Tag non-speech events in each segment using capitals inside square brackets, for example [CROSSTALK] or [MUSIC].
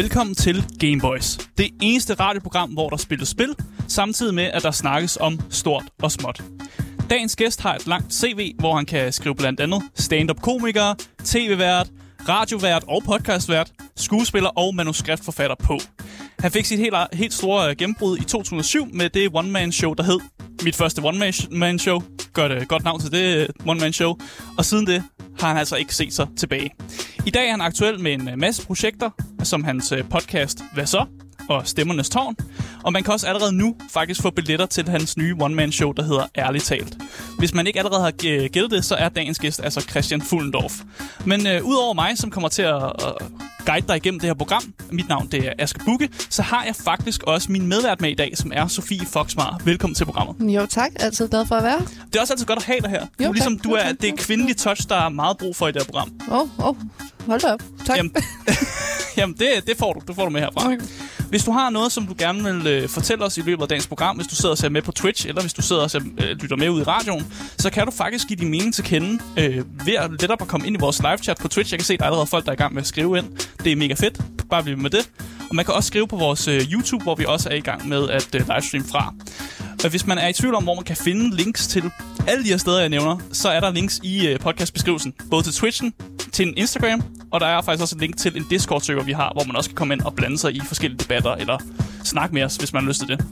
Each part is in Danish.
Velkommen til Gameboys. Det eneste radioprogram, hvor der spilles spil, samtidig med, at der snakkes om stort og småt. Dagens gæst har et langt CV, hvor han kan skrive blandt andet stand-up-komiker, tv-vært, radiovært og podcastvært, skuespiller og manuskriptforfatter på. Han fik sit helt, helt store gennembrud i 2007 med det one-man-show, der hed Mit første one-man-show. Godt, godt navn til det øh, one-man-show. Og siden det har han altså ikke set sig tilbage. I dag er han aktuel med en øh, masse projekter, som hans øh, podcast Hvad så? Og Stemmernes Tårn. Og man kan også allerede nu faktisk få billetter til hans nye one-man-show, der hedder Ærligt Talt. Hvis man ikke allerede har gættet det, så er dagens gæst altså Christian Fuglendorf. Men øh, udover mig, som kommer til at øh, guide dig igennem det her program, mit navn det er Aske Bukke, så har jeg faktisk også min medvært med i dag, som er Sofie Foxmar. Velkommen til programmet. Jo tak, altid glad for at være. Det er også altid godt at have dig her. Jo, du, ligesom, tak. du er, det er kvindelige touch, der er meget brug for i det her program. Åh, oh, oh, hold da op. Tak. Jamen, [LAUGHS] [LAUGHS] jamen det, det, får du. Det får du med herfra. Hvis du har noget, som du gerne vil øh, fortælle os i løbet af dagens program, hvis du sidder og ser med på Twitch, eller hvis du sidder og ser, øh, lytter med ud i radioen, så kan du faktisk give din mening til kende øh, ved at lettere at komme ind i vores live-chat på Twitch. Jeg kan se, at der er allerede folk, der er i gang med at skrive ind. Det er mega fedt. Bare bliv med det. Og man kan også skrive på vores øh, YouTube, hvor vi også er i gang med at øh, livestream fra. Og hvis man er i tvivl om, hvor man kan finde links til alle de her steder, jeg nævner, så er der links i øh, podcastbeskrivelsen. Både til Twitchen, til en Instagram, og der er faktisk også et link til en Discord-server, vi har, hvor man også kan komme ind og blande sig i forskellige debatter, eller snakke med os, hvis man har lyst til det.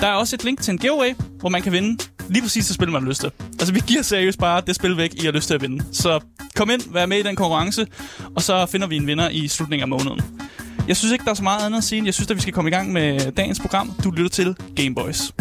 Der er også et link til en giveaway, hvor man kan vinde lige præcis det spil, man har lyst til. Altså, vi giver seriøst bare det spil væk, I har lyst til at vinde. Så kom ind, vær med i den konkurrence, og så finder vi en vinder i slutningen af måneden. Jeg synes ikke, der er så meget andet at sige. Jeg synes, at vi skal komme i gang med dagens program. Du lytter til Gameboys.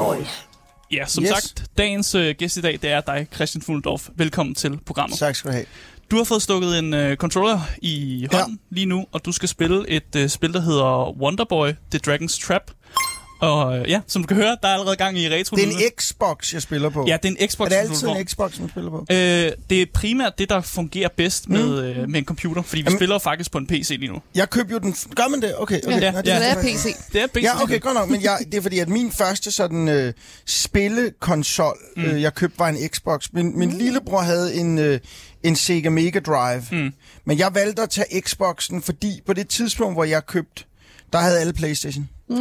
Gameboys. Ja, som Yes. sagt, dagens øh, gæst i dag, det er dig, Christian Fuglendorf. Velkommen til programmet. Tak skal du have. Du har fået stukket en øh, controller i Ja. hånden lige nu, og du skal spille et øh, spil, der hedder Wonderboy, The Dragon's Trap. Og øh, ja, som du kan høre, der er allerede gang i retro Det er en Xbox, jeg spiller på. Ja, det er en Xbox. er det altid en Xbox, man spiller på? Øh, det er primært det, der fungerer bedst med, øh, med en computer, fordi vi Mm. Jamen- spiller jo faktisk på en PC lige nu. Jeg købte jo den... Gør man det? Okay, okay. Ja, ja. Så det er faktisk- PC. Det er PC. Ja, okay, godt nok. Men jeg, det er fordi, at min første sådan øh, spillekonsol, mm. øh, jeg købte, var en Xbox. Min, min lillebror havde en, øh, en Sega Mega Drive. Mm. Men jeg valgte at tage Xboxen, fordi på det tidspunkt, hvor jeg købte, der havde alle Playstation. Ja,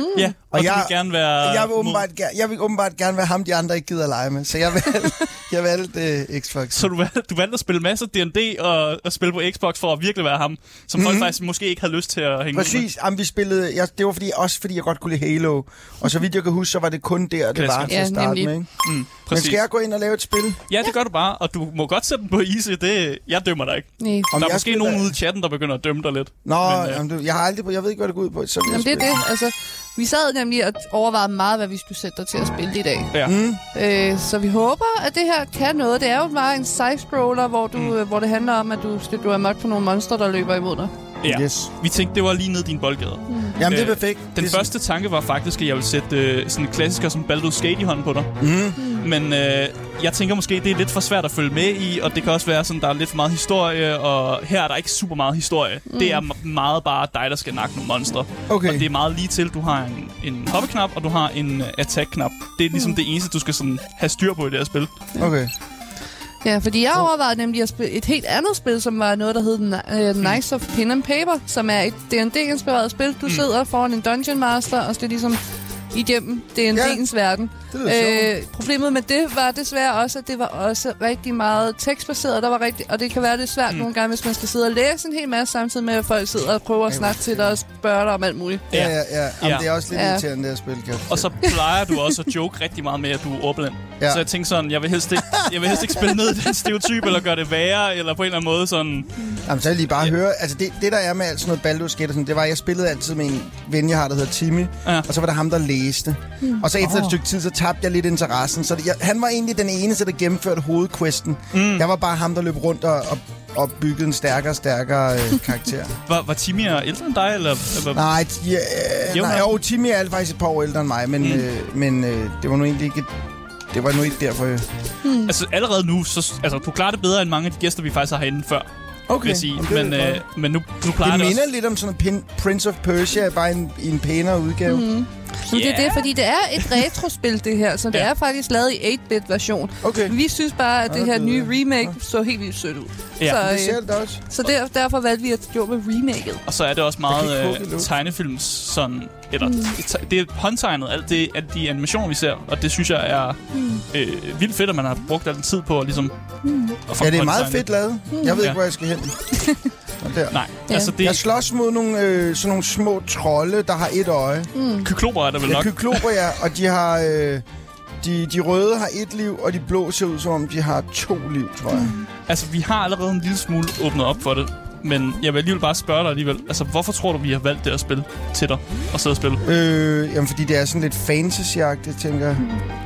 og, Og jeg- vil gerne være... Jeg vil, mod- åbenbart, ger- jeg vil åbenbart gerne være ham, de andre ikke gider at lege med. Så jeg valgte, [LAUGHS] jeg valgte øh, Xbox. Så du valgte, du valgte at spille masser af D&D og, og spille på Xbox for at virkelig være ham, som folk faktisk måske ikke havde lyst til at hænge ud med. Mhm. Præcis, Jamen, vi spillede, jeg, det var fordi, også fordi jeg godt kunne lide Halo. Og så vidt jeg kan huske, så var det kun der, det var Klassisk. til at Ja, starte nemlig. med. Ikke? Mm, Men præcis. skal jeg gå ind og lave et spil? Ja, det gør du bare, og du må godt sætte den på easy. Det, jeg dømmer dig ikke. Om der er måske nogen ude i chatten, der begynder at dømme dig lidt. Nå, Men, men, øh, jamen, du, jeg har aldrig, jeg ved ikke, hvad det går ud på. Så Jamen, det er det. Altså, vi sad nemlig og overvejede meget, hvad vi skulle sætte dig til at spille i dag. Ja. Mm. Øh, så vi håber, at det her kan noget. Det er jo bare en side-scroller, hvor, du, mm. hvor det handler om, at du skal du er amok på nogle monster, der løber imod dig. Ja. Yes. Vi tænkte, det var lige ned i din boldgade. Jamen, det er Øh, perfekt. Den det er første tanke var faktisk, at jeg ville sætte øh, sådan en klassiker som Baldur's Skate i hånden på dig. Mm. Men øh, jeg tænker måske, det er lidt for svært at følge med i, og det kan også være sådan, der er lidt for meget historie, og her er der ikke super meget historie. Mm. Det er meget bare dig, der skal nakke nogle monstre. Okay. Og det er meget lige til, du har en, en hoppeknap, og du har en uh, attack-knap. Det er ligesom mm. det eneste, du skal sådan have styr på i det her spil. Okay. Ja, fordi jeg overvejede nemlig at spille et helt andet spil, som var noget, der hed uh, Knights of Pen and Paper, som er et D&D-inspireret spil. Du Mm. sidder foran en Dungeon Master, og det er ligesom igennem D&D'ens verden. Det. Øh, problemet med det var desværre også, at det var også rigtig meget tekstbaseret, der var rigtig, og det kan være lidt svært Mm. mm. nogle gange, hvis man skal sidde og læse en hel masse, samtidig med, at folk sidder og prøver at snakke til dig og spørge dig om alt muligt. Ja, ja, ja. Jamen, Ja. det er også lidt Ja. irriterende, det her spil, kan Og så plejer du også at joke rigtig meget med, at du er ordblind. Ja. Ja. Så jeg tænkte sådan, jeg vil, helst ikke, jeg vil helst ikke spille ned i den stereotyp, eller gøre det værre, eller på en eller anden måde sådan... Jamen, så vil jeg lige bare høre, altså det, det der er med alt sådan noget Baldur's Gate og sådan, det var, at jeg spillede altid med en ven, jeg har, der hedder Timmy, Ja. og så var der ham, der læste. Og så efter et stykke tid, så tabte jeg lidt interessen, så det, jeg, han var egentlig den eneste, der gennemførte hovedquesten. Mm. Jeg var bare ham, der løb rundt og, og, og byggede en stærkere og stærkere øh, [LAUGHS] karakter. Var, var Timmy ældre end dig, eller... eller nej, ja, øh, Jævn nej, jo, Timmy er faktisk et par år ældre end mig, men, Mm. mm. øh, men øh, det var nu egentlig ikke... Det var nu ikke derfor. øh. Altså allerede nu, så, altså, du klarer det bedre end mange af de gæster, vi faktisk har herinde før. Okay, vil sige. Men, øh, men nu, nu plejer Det det, minder også... lidt om sådan en pin- Prince of Persia, bare en, i en pænere udgave. Mm. Men det er det, fordi det er et [LAUGHS] retrospil, det her, så det Ja. er faktisk lavet i 8-bit version. Okay, Vi synes bare, at det Ja, her nye remake så helt vildt sødt ud. Ja. Så, det øh, ser det også. så der, derfor valgte vi at gå med remaket. Og så er det også meget øh, tegnefilms sådan... Eller, mm. det er håndtegnet, alt det, alle de animationer, vi ser. Og det synes jeg er Mm. øh, vildt fedt, at man har brugt al den tid på at ligesom... At få Ja, det er meget fedt lavet. Jeg ved Ja. ikke, hvor jeg skal hen. Og [LAUGHS] der. Nej, Ja. altså det... Jeg slås mod nogle, øh, sådan nogle små trolde, der har et øje. Kyklober er der vel Ja, nok. kykloper, ja, og de har... Øh, de, de røde har et liv, og de blå ser ud som om, de har to liv, tror jeg. Altså, vi har allerede en lille smule åbnet op for det. Men jeg vil alligevel bare spørge dig alligevel. Altså, hvorfor tror du, vi har valgt det at spille til dig? Og sidde og spille? Øh, jamen, fordi det er sådan lidt fantasy-agtigt, tænker jeg.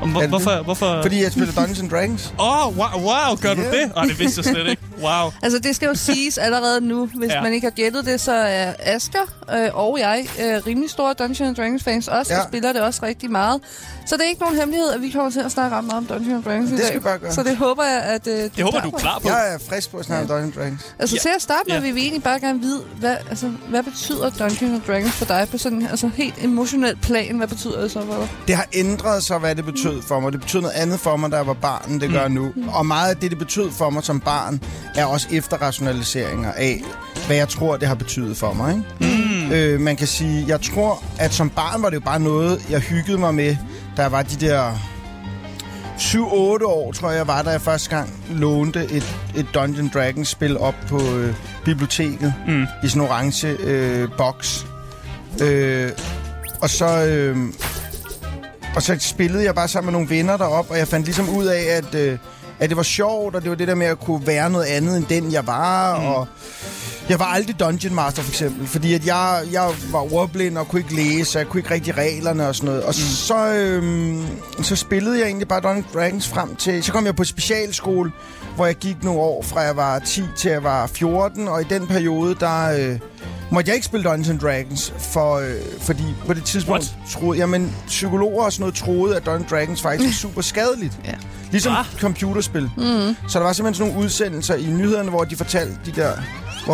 Og hvor, Er det hvorfor? hvorfor? Fordi jeg spiller Dungeons and Dragons. [LAUGHS] Åh, oh, wow, wow, gør du Ja. det? Nej, det vidste jeg slet ikke. Wow. [LAUGHS] Altså, det skal jo siges allerede nu. Hvis Ja. ja. man ikke har gættet det, så er Asger øh, og jeg øh, rimelig store Dungeons Dragons fans også, Ja. og spiller det også rigtig meget. Så det er ikke nogen hemmelighed, at vi kommer til at snakke ret meget om Dungeons Dragons i Det skal dag. vi bare gøre. Så det håber jeg, at øh, Det håber du er klar på. Jeg er frisk på at snakke om Dungeons and Dragons. Altså Ja. til at starte med, Ja. Vil vi egentlig bare gerne vide, hvad, altså, hvad betyder Dungeons Dragons for dig på sådan altså, helt emotionelt plan? Hvad betyder det så for dig? Det har ændret sig, hvad det betød for mig. Det betød noget andet for mig, da jeg var barn, end det gør nu. Og meget af det, det betød for mig som barn, er også efterrationaliseringer af, hvad jeg tror, det har betydet for mig. Ikke? Mm. Øh, man kan sige, jeg tror, at som barn var det jo bare noget, jeg hyggede mig med, da jeg var de der 7-8 år, tror jeg, var, da jeg første gang lånte et, et Dungeon Dragons spil op på øh, biblioteket Mm. i sådan en orange øh, boks. Øh, og så... Øh, og så spillede jeg bare sammen med nogle venner derop, og jeg fandt ligesom ud af, at, øh, at det var sjovt, og det var det der med at kunne være noget andet end den, jeg var, mm. og jeg var aldrig Dungeon Master, for eksempel, fordi at jeg, jeg var ordblind og kunne ikke læse, og jeg kunne ikke rigtig reglerne og sådan noget. Og mm. så, øhm, så spillede jeg egentlig bare Dungeons Dragons frem til... Så kom jeg på specialskole, hvor jeg gik nogle år, fra jeg var 10 til jeg var 14, og i den periode, der... Øh, måtte jeg ikke spille Dungeons Dragons, for, øh, fordi på det tidspunkt What? troede... Jamen, psykologer og sådan noget troede, at Dungeons Dragons faktisk var super skadeligt. Ja. Ligesom Ah. computerspil. Mm. Så der var simpelthen sådan nogle udsendelser i nyhederne, hvor de fortalte de der,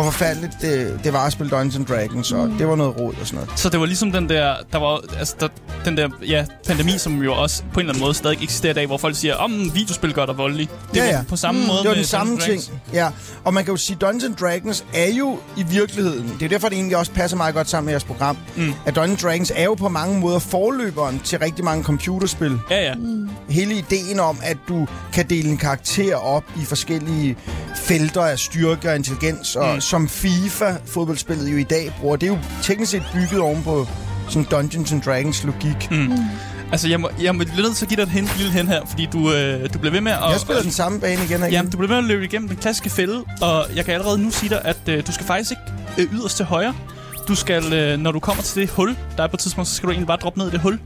hvor forfærdeligt det, det var at spille Dungeons and Dragons, og det var noget råd og sådan noget. Så det var ligesom den der, der var, altså der, den der, ja, pandemi, som jo også på en eller anden måde stadig eksisterer i dag, hvor folk siger, om oh, videospil gør dig voldelig. Det Ja, var ja. på samme måde Det var med den samme ting. Ja, og man kan jo sige, Dungeons and Dragons er jo i virkeligheden, det er derfor, det egentlig også passer meget godt sammen med jeres program, Mm. at Dungeons and Dragons er jo på mange måder forløberen til rigtig mange computerspil. Ja, ja. Hele ideen om, at du kan dele en karakter op i forskellige felter af styrke og intelligens, og Mm. Som FIFA-fodboldspillet jo i dag bruger, det er jo teknisk set bygget oven på sådan Dungeons and Dragons logik. Mm. Altså, jeg må, jeg må lidt nødt til at give dig et hint, lille hen her, fordi du, øh, du bliver ved med at... Jeg spiller den samme bane igen og igen. Jamen, du bliver ved med at løbe igennem den klassiske fælde, og jeg kan allerede nu sige dig, at øh, du skal faktisk ikke øh, yderst til højre. Du skal, øh, når du kommer til det hul, der er på et tidspunkt, så skal du egentlig bare droppe ned i det hul.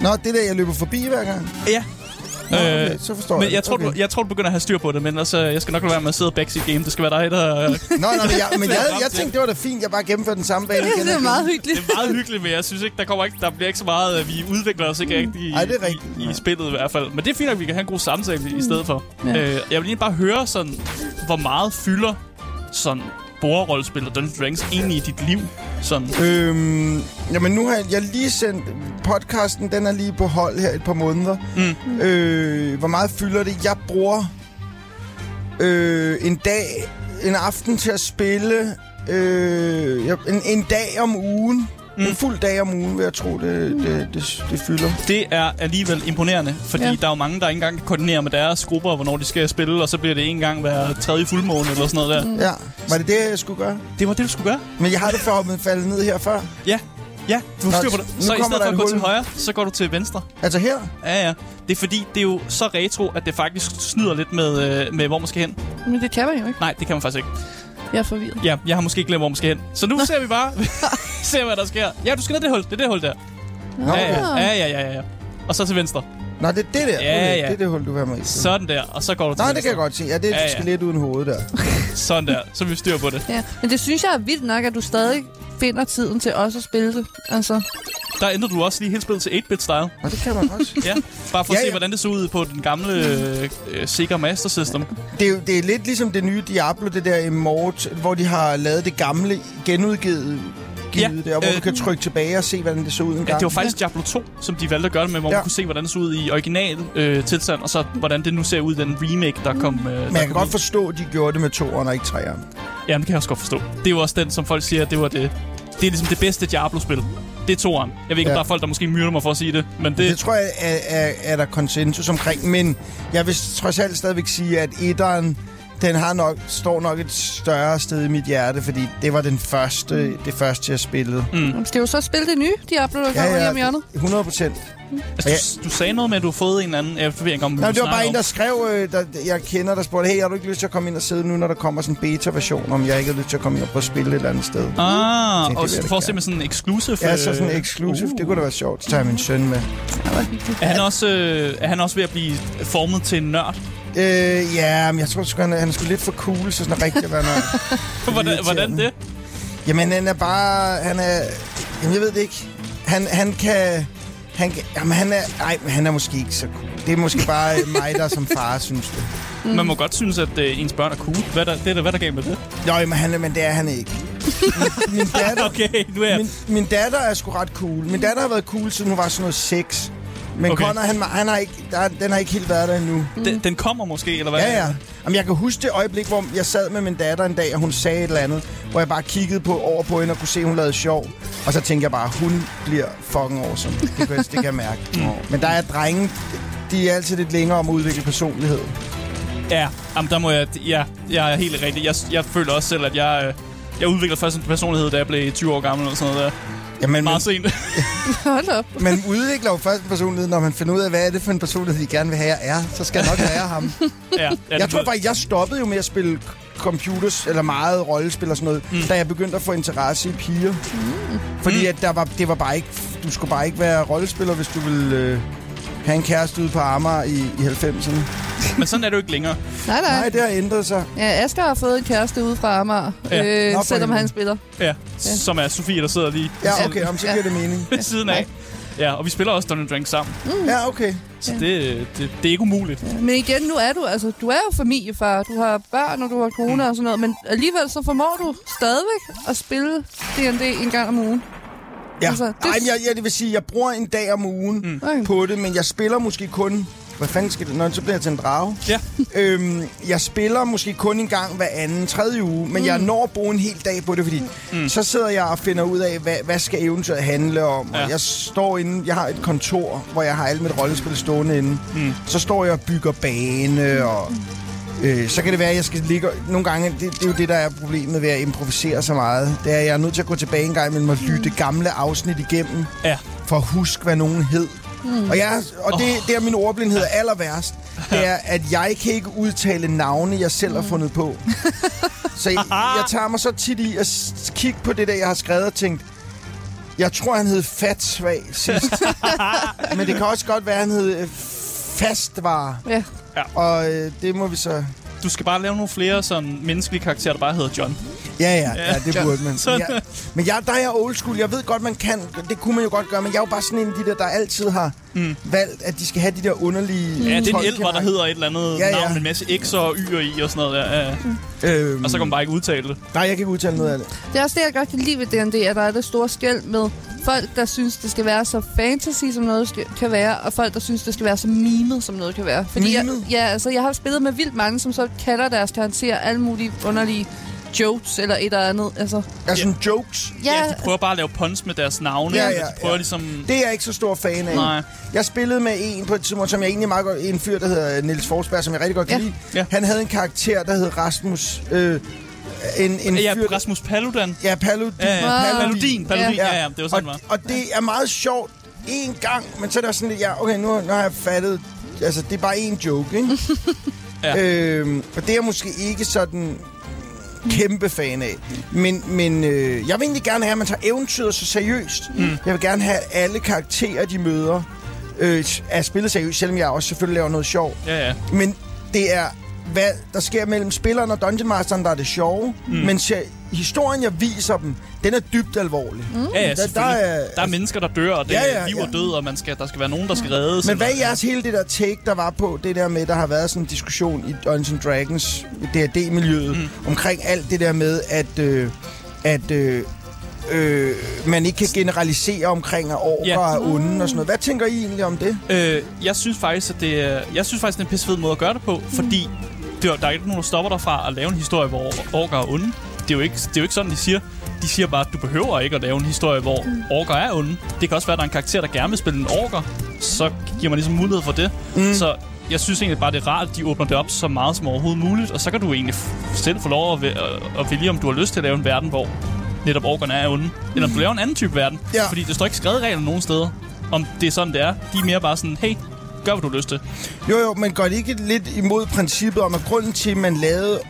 Nå, det der, jeg løber forbi hver gang. Ja. Nå, okay, Øh, så forstår Men jeg jeg tror, okay. du, jeg tror, du begynder at have styr på det, men altså, jeg skal nok lade være med at sidde og backseat game. Det skal være dig, der... [LAUGHS] Nå, men jeg, men jeg, jeg til. tænkte, det var da fint, jeg bare gennemførte den samme bane [LAUGHS] igen. Det er meget hyggeligt. Det er meget hyggeligt, men jeg synes ikke, der, kommer ikke, der bliver ikke så meget... øh, Vi udvikler os ikke rigtig i, Ej, det er rigtigt. i, i spillet i hvert fald. Men det er fint, at vi kan have en god samtale i stedet for. Ja. Øh, jeg vil egentlig bare høre, sådan, hvor meget fylder sådan borerrollespil og Dungeons Dragons egentlig i dit liv? Sådan. Øhm, jamen nu har jeg, jeg lige sendt podcasten, den er lige på hold her et par måneder. Mm. Øh, hvor meget fylder det? Jeg bruger øh, en dag, en aften til at spille, øh, en, en dag om ugen. Mm. En fuld dag om ugen, vil jeg tro, det, det, det, det fylder. Det er alligevel imponerende, fordi ja. Der er jo mange, der ikke engang kan koordinere med deres grupper, hvornår de skal spille, og så bliver det en gang hver tredje fuldmåne eller sådan noget der. Mm. Ja, var det det, jeg skulle gøre? Det var det, du skulle gøre. Men jeg har det for at falde ned her før. Ja, ja, du har styr på det. Så i stedet for at gå hul. til højre, så går du til venstre. Altså her? Ja, ja. Det er fordi, det er jo så retro, at det faktisk snyder lidt med, øh, med hvor man skal hen. Men det kan man jo ikke. Nej, det kan man faktisk ikke. Jeg er forvirret. Ja, jeg har måske ikke glemt, hvor man skal hen. Så nu ser vi bare, [LAUGHS] ser hvad der sker. Ja, du skal ned det hul. Det er det hul der. Nå, Ja, ja, ja, ja, ja, ja. Og så til venstre. Nå, det er det der. Ja, okay, ja. Det er det hul, du vil have mig i. Sådan der. Og så går du til Nej, det kan jeg godt se. Ja, det er Ja, ja. skelet uden hoved der. Sådan der. Så vi styr på det. Ja, men det synes jeg er vildt nok, at du stadig finder tiden til også at spille det. Altså. Der ændrede du også lige hele spillet til 8-bit-style. Og det kan man også. ja, bare for at ja, se, ja. hvordan det så ud på den gamle øh, Sega Master System. Det er, det er lidt ligesom det nye Diablo, det der Immort, hvor de har lavet det gamle genudgivet givet ja, der, hvor øh, du kan trykke tilbage og se, hvordan det så ud engang. Ja, det var faktisk Diablo 2, som de valgte at gøre det med, hvor ja. man kunne se, hvordan det så ud i original øh, tilstand, og så hvordan det nu ser ud i den remake, der kom øh, Men jeg kan godt ud. forstå, at de gjorde det med 2'eren og ikke 3'eren. Jamen, det kan jeg også godt forstå. Det er jo også den, som folk siger, det var det... Det er ligesom det bedste Diablo-spil. Det er toeren. Jeg ved ikke, ja. om der er folk, der måske myrder mig for at sige det, men det... Det tror jeg, er, er, er der konsensus omkring, men jeg vil trods alt stadigvæk sige, at etteren den har nok, står nok et større sted i mit hjerte, fordi det var den første, det første, jeg spillede. Mm. Skal du så spille det nye Diablo, der kommer lige om hjørnet? 100 procent. Altså, du, du sagde noget med, at du har fået en anden... Jeg ved ikke, om Nej, du det var bare snakker en, der skrev, øh, der, jeg kender, der spurgte, hey, har du ikke lyst til at komme ind og sidde nu, når der kommer sådan en beta-version, om jeg ikke har lyst til at komme ind og prøve at spille et eller andet sted? om. Ah, Tænkte, og det for at da se med sådan en exclusive... Ja, så sådan øh, exclusive. Det kunne da være sjovt. Så tager jeg min søn med. Er han, også, øh, er han også ved at blive formet til en nørd? Øh, ja, men jeg tror sgu, han er, han er sgu lidt for cool, så sådan rigtig at være noget. [LAUGHS] hvordan, hvordan det? Jamen, han er bare... Han er... Jamen, jeg ved det ikke. Han, han kan... Han, kan- jamen, han er... Ej, men han er måske ikke så cool. Det er måske bare øh, mig, der som far [LAUGHS] synes det. Mm. Man må godt synes, at øh, ens børn er cool. Hvad er der, det er der, hvad er der galt med det? Nå, men, han, er- men det er han ikke. Min, min [LAUGHS] datter... Okay, nu er jeg... Min, min datter er sgu ret cool. Min datter har været cool, siden hun var sådan noget 6. Men Okay. Connor, han, han har ikke, der, den har ikke helt været der endnu. Den, den kommer måske, eller hvad? Ja, ja. Jamen, jeg kan huske det øjeblik, hvor jeg sad med min datter en dag, og hun sagde et eller andet, hvor jeg bare kiggede på, over på hende og kunne se, at hun lavede sjov. Og så tænkte jeg bare, hun bliver fucking awesome. Det kan, jeg- det kan jeg mærke. Men der er drenge, de er altid lidt længere om at udvikle personlighed. Ja, jamen, der må jeg... Ja, jeg er helt rigtig. Jeg, jeg føler også selv, at jeg... Øh, jeg udviklede først en personlighed, da jeg blev 20 år gammel eller sådan noget der. Jamen, man, Meget sent. [LAUGHS] Hold op. man udvikler jo først en personlighed, når man finder ud af, hvad er det for en personlighed, de gerne vil have, jeg er. Så skal jeg nok være ham. [LAUGHS] ja, ja, jeg tror faktisk, jeg stoppede jo med at spille computers, eller meget rollespil og sådan noget, mm. da jeg begyndte at få interesse i piger. Mm. Fordi at der var, det var bare ikke, du skulle bare ikke være rollespiller, hvis du ville øh, have en kæreste ude på Amager i, i 90'erne. Men sådan er det jo ikke længere. Nej, nej. Nej, det har ændret sig. Ja, Asger har fået en kæreste ude fra Amager, Ja. ja. øh, Nå, for selvom helvede. han spiller. Ja, som er Sofie, der sidder lige Ja, okay, om så giver det mening. ved siden af. Ja, og vi spiller også Dungeons Drink sammen. Ja, okay. Så det, det, det er ikke umuligt. Men igen, nu er du, altså, du er jo familiefar. Du har børn, og du har kone og sådan noget. Men alligevel så formår du stadigvæk at spille D&D en gang om ugen. Ja. Altså, det-. Ej, jeg, jeg, det vil sige, jeg bruger en dag om ugen mm. På det, men jeg spiller måske kun... Hvad fanden skal det? Nå, så bliver jeg til en drage. Ja. Øhm, jeg spiller måske kun en gang hver anden, tredje uge, men mm. jeg når at bruge en hel dag på det, fordi mm. så sidder jeg og finder ud af, hvad, hvad skal eventyret handle om. Ja. Og jeg står inde, jeg har et kontor, hvor jeg har alt mit rollespil stående inde. Mm. Så står jeg og bygger bane, og øh, så kan det være, at jeg skal ligge... Nogle gange, det, det er jo det, der er problemet ved at improvisere så meget. Det er, at jeg er nødt til at gå tilbage en gang imellem og lytte gamle afsnit igennem, Ja. for at huske, hvad nogen hed. Mm. Og, jeg, og det, det er min ordblindhed er aller værst. Det er, at jeg kan ikke udtale navne, jeg selv har fundet på. [LAUGHS] Så jeg, jeg tager mig så tit i at kigge på det der, jeg har skrevet og tænkt, jeg tror, han hed Fatsvag sidst. [LAUGHS] Men det kan også godt være, han hed øh, Fastvar. Ja. Og øh, det må vi så... Du skal bare lave nogle flere sådan menneskelige karakterer, der bare hedder John. Ja, ja, ja, det John. burde man. Men, jeg, men jeg, der er jeg old school. Jeg ved godt, man kan. Det kunne man jo godt gøre. Men jeg er jo bare sådan en af de der, der altid har mm. valgt, at de skal have de der underlige... Ja, det er en elver, der hedder et eller andet Ja, ja. navn med en masse X'er og Y'er i og sådan noget der. Ja. Øhm, Og så kan man bare ikke udtale det. Nej, jeg kan ikke udtale noget af det. Det er også det, jeg godt kan lide ved D&D, at der er det store skæld med folk, der synes, det skal være så fantasy, som noget skal, kan være, og folk, der synes, det skal være så mimet, som noget kan være. Fordi jeg, Mimet? ja, altså, jeg har spillet med vildt mange, som så kalder deres karakterer alle mulige underlige jokes eller et eller andet. Altså, Altså sådan jokes. Ja, ja, de prøver bare at lave puns med deres navne. Ja, Ja, ja, ja, de prøver ja. ligesom... Det er jeg ikke så stor fan af. Nej. Jeg spillede med en på et tidspunkt, som jeg egentlig meget godt... En fyr, der hedder Niels Forsberg, som jeg rigtig godt kan Ja. lide. Ja. Han havde en karakter, der hed Rasmus... Øh, en, en Ja, fyr, Rasmus Paludan. Ja, Paludin. Ja, ja. Ah. Paludin. Paludin. Ja. Ja, ja, det var sådan, og, det var. og det er meget sjovt en gang, men så er der sådan lidt, ja, okay, nu, nu har jeg fattet, altså det er bare en joke, ikke? [LAUGHS] Ja. øhm, og det er måske ikke sådan kæmpe fan af. Men, men øh, jeg vil egentlig gerne have, at man tager eventyret så seriøst. Mm. Jeg vil gerne have alle karakterer, de møder, øh, er spillet seriøst, selvom jeg også selvfølgelig laver noget sjov. Ja, ja. Men det er hvad der sker mellem spilleren og Dungeon Masteren, der er det sjove. Mm. Men historien, jeg viser dem, den er dybt alvorlig. Mm. Ja, ja, Der- der er- er, der er mennesker, der dør, og det Ja, ja, liv ja. og død, og man skal, der skal være nogen, der skal reddes. Men hvad er jeres hele det der take, der var på det der med, der har været sådan en diskussion i Dungeons Dragons, D&D-miljøet, mm. omkring alt det der med, at, øh, at øh, øh, man ikke kan generalisere omkring, at orker Ja. er onde og sådan noget. Hvad tænker I egentlig om det? Øh, jeg synes faktisk, at det er, jeg synes faktisk, det er en pisse fed måde at gøre det på, fordi det er, der er ikke nogen, der stopper dig fra at lave en historie, hvor orker er onde. Det er, jo ikke, det er jo ikke sådan, de siger. De siger bare, at du behøver ikke at lave en historie, hvor orker er onde. Det kan også være, at der er en karakter, der gerne vil spille en orker. Så giver man ligesom mulighed for det. Mm. Så jeg synes egentlig bare, det er rart, at de åbner det op så meget som overhovedet muligt. Og så kan du egentlig selv få lov at, at, vælge, om du har lyst til at lave en verden, hvor netop orkerne er onde. Eller om du laver en anden type verden. Ja. Fordi det står ikke skrevet i reglerne nogen steder, om det er sådan, det er. De er mere bare sådan, hey, gør hvad du har lyst til. Jo, jo, men går det ikke lidt imod princippet om, at grunden til, at man lavede...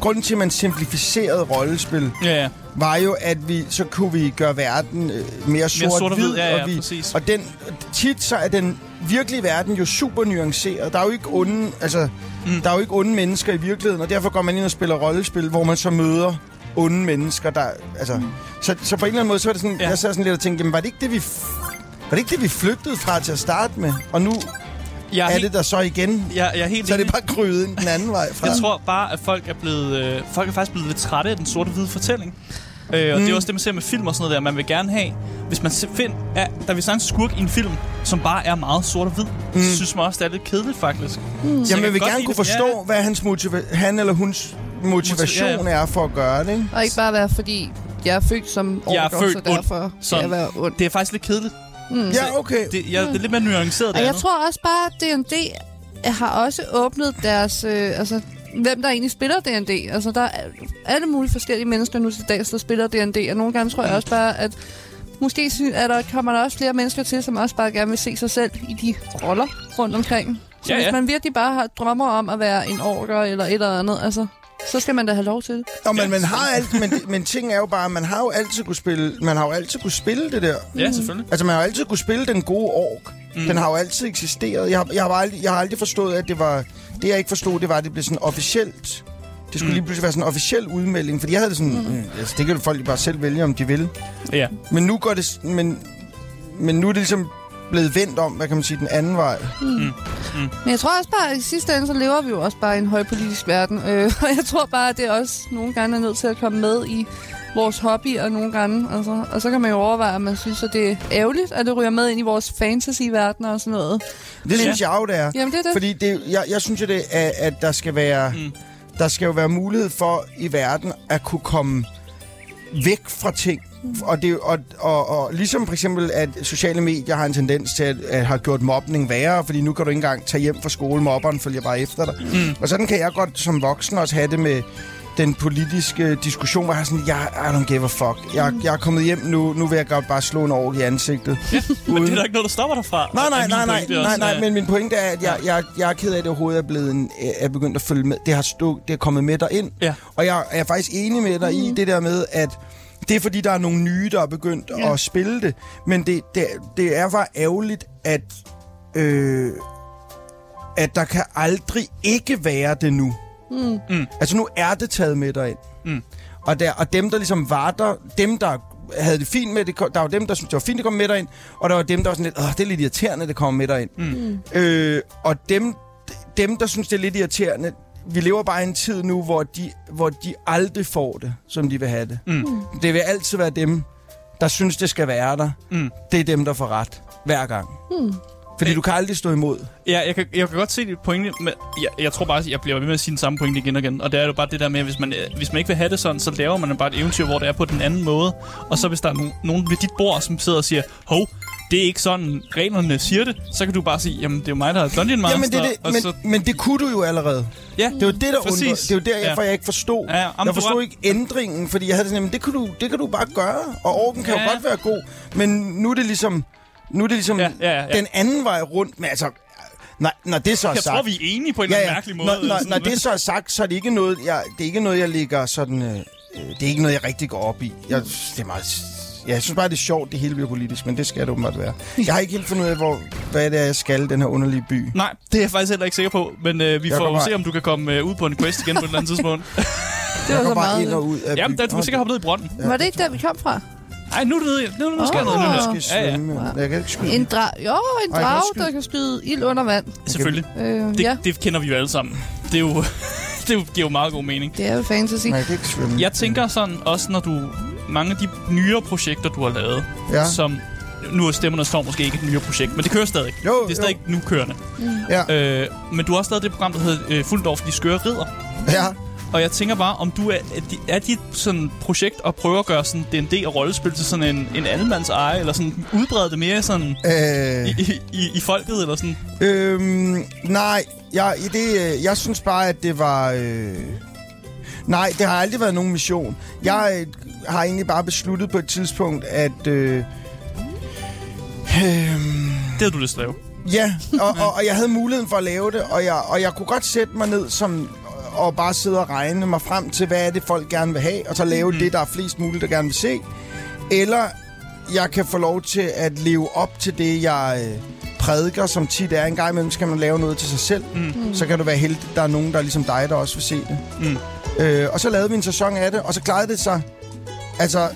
Grunden til, at man simplificerede rollespil, Ja, ja. var jo, at vi så kunne vi gøre verden øh, mere sort-hvid. sort og hvid, ja, ja, og, vi, præcis. og den, tit så er den virkelige verden jo super nuanceret. Der er jo ikke onde, altså, mm. der er jo ikke onde mennesker i virkeligheden, og derfor går man ind og spiller rollespil, hvor man så møder onde mennesker, der... Altså, mm. så, så på en eller anden måde, så var det sådan, Ja. jeg sad sådan lidt og tænkte, jamen, var det ikke det, vi... Var det ikke det, vi flygtede fra til at starte med? Og nu Jeg er, er helt, det der så igen. jeg, jeg er helt Så er det bare krydet ind den anden vej fra. Jeg tror bare, at folk er blevet, øh, folk er faktisk blevet lidt trætte af den sorte-hvide fortælling. Øh, og mm. det er også det, man ser med film og sådan noget der. Man vil gerne have, hvis man find, ja, der vil en skurk i en film, som bare er meget sort og hvid, mm. så synes man også, det er lidt kedeligt faktisk. Mm. Jamen, jeg vil gerne kunne forstå, hvad hans motiva- han eller huns motivation Motiv- ja, er for at gøre det, ikke? Og ikke bare være, fordi jeg er født som Jeg er orker, født så ond. derfor Sådan. jeg være ond. Det er faktisk lidt kedeligt. Ja, okay. Det, ja, det er lidt mere nuanceret, det Og jeg andet. tror også bare, at D&D har også åbnet deres... Øh, altså, hvem der egentlig spiller D&D. Altså, der er alle mulige forskellige mennesker nu til dags, der spiller D&D. Og nogle gange tror jeg også bare, at måske er der, kommer der også flere mennesker til, som også bare gerne vil se sig selv i de roller rundt omkring. Så Ja, hvis ja. man virkelig bare har drømmer om at være en orker eller et eller andet, altså, så skal man da have lov til det. Nå, men, man har alt, men, men ting er jo bare, man har jo altid kunne spille, man har jo altid kunne spille det der. Ja, selvfølgelig. Altså, man har jo altid kunne spille den gode ork. Mm. Den har jo altid eksisteret. Jeg har, jeg, har aldrig, jeg har aldrig forstået, at det var... Det, jeg ikke forstod, det var, at det blev sådan officielt... Det skulle mm. lige pludselig være sådan en officiel udmelding. Fordi jeg havde det sådan... Mm. Altså, det kan jo folk bare selv vælge, om de vil. Ja. Men nu går det... Men, men nu er det ligesom blevet vendt om, hvad kan man sige, den anden vej. Men jeg tror også bare, at i sidste ende, så lever vi jo også bare i en højpolitisk verden. Øh, [LAUGHS] og jeg tror bare, at det også nogle gange er nødt til at komme med i vores hobby, og nogle gange, altså, og så kan man jo overveje, at man synes, at det er ærgerligt, at det ryger med ind i vores fantasy-verden og sådan noget. Det synes jeg jo, det er. Jamen, det er det. Fordi det, jeg, jeg synes jo, det er, at der skal være... Mm. Der skal jo være mulighed for i verden at kunne komme væk fra ting. Og, det, og, og, og ligesom for eksempel, at sociale medier har en tendens til at, at have gjort mobning værre, fordi nu kan du ikke engang tage hjem fra skole, mobberen følger bare efter dig. Mm. Og sådan kan jeg godt som voksen også have det med den politiske diskussion, hvor jeg er sådan, jeg, I don't give a fuck. Jeg, jeg er kommet hjem nu, nu vil jeg godt bare slå en år i ansigtet. Men det er der ikke noget, der stopper dig fra. Nej, nej, nej, nej, nej, nej, Ja. men min pointe er, at jeg, jeg, jeg er ked af, at det overhovedet er, blevet en, er begyndt at følge med. Det har, stå, det er kommet med dig ind. Ja. Og jeg er faktisk enig med dig mm. i det der med, at det er fordi, der er nogle nye, der er begyndt Ja. at spille det. Men det, det, det er bare ærgerligt, at, øh, at der kan aldrig ikke være det nu. Mm. Mm. Altså nu er det taget med dig ind. Mm. Og, der, og dem, der ligesom var der, dem, der havde det fint med det, der var dem, der syntes, det var fint, det kom med dig ind, og der var dem, der var sådan lidt, Åh, det er lidt irriterende, det kommer med dig ind. Mm. Øh, og dem, dem, der synes, det er lidt irriterende, vi lever bare i en tid nu, hvor de, hvor de aldrig får det, som de vil have det. Mm. Det vil altid være dem, der synes, det skal være der. Mm. Det er dem, der får ret. Hver gang. Mm. Fordi du kan aldrig stå imod. Ja, jeg kan, jeg kan godt se dit pointe, men jeg, jeg tror bare, at jeg bliver ved med at sige den samme pointe igen og igen. Og det er jo bare det der med, at hvis man, øh, hvis man ikke vil have det sådan, så laver man bare et eventyr, hvor det er på den anden måde. Og så hvis der er nogen, nogen ved dit bord, som sidder og siger, hov, det er ikke sådan, reglerne siger det, så kan du bare sige, jamen det er jo mig, der er Dungeon Master. Jamen, det, det, så, men, men det kunne du jo allerede. ja, Det var det, der Præcis. undrede. Det er jo der, Ja. derfor jeg ikke forstod. Ja, ja. Jamen, jeg forstod har- ikke ændringen, fordi jeg havde sådan, jamen, det kan, du, det kan du bare gøre. Og orden kan Ja, jo ja. godt være god. Men nu er det ligesom, nu er det ligesom Ja, ja, ja. den anden vej rundt. Men altså, når, når det så er jeg sagt... tror, vi er enige på en ja, ja. mærkelig måde. Når, når, når det så er sagt, så er det ikke noget, jeg, det er ikke noget, jeg ligger sådan... Øh, øh, det er ikke noget, jeg rigtig går op i. Jeg, det er meget ja, jeg synes bare, det er sjovt, det hele bliver politisk, men det skal det åbenbart være. Jeg har ikke helt fundet ud af, hvor, hvad det er, jeg skal, den her underlige by. Nej, det er jeg faktisk heller ikke sikker på, men øh, vi Jeg får se, om du kan komme øh, ud på en quest igen på et eller andet tidspunkt. Det var så bare meget. ind og ud af Jamen, der, du kan sikkert hoppe ned i brønden. Var det ikke der, vi kom fra? Nej, nu er det nu, nu sker noget nu Åh. her. Jeg skal Ja, ja, svømme. ja. Jeg kan ikke skyde. En dra jo, en Ej, drage, skyde. der kan skyde ild under vand. selvfølgelig. Øh, Det, ja, det kender vi jo alle sammen. Det er jo, [LAUGHS] det er giver jo meget god mening. det er jo fantasy. Nej, jeg kan ikke svømme. Jeg tænker sådan, også når du... Mange af de nyere projekter, du har lavet, Ja. som... Nu er Stemmerne Storm måske ikke et nyere projekt, men det kører stadig. Jo, Det er stadig nu kørende. Ja, Øh, men du har også lavet det program, der hedder øh, Fulddorf, de skøre ridder. ja. Og jeg tænker bare, om du er, er, di- er dit sådan projekt at prøve at gøre sådan D&D og rollespil til sådan en, en allemands eje, eller sådan udbrede det mere sådan Øh, i, i, i folket, eller sådan? øhm, nej, jeg, i det, øh, jeg synes bare, at det var... Øh, nej, det har aldrig været nogen mission. Jeg øh, har egentlig bare besluttet på et tidspunkt, at... Øh, øh, Det havde du lyst til at lave. Ja, [LAUGHS] og, og, og jeg havde muligheden for at lave det, og jeg, og jeg kunne godt sætte mig ned som, og bare sidde og regne mig frem til, hvad er det, folk gerne vil have, og så lave mm. det, der er flest muligt, der gerne vil se. Eller jeg kan få lov til at leve op til det, jeg øh, prædiker, som tit er. En gang imellem skal man lave noget til sig selv. Mm. Så kan du være heldig, der er nogen, der er ligesom dig, der også vil se det. Mm. Øh, og så lavede vi en sæson af det, og så klarede det sig altså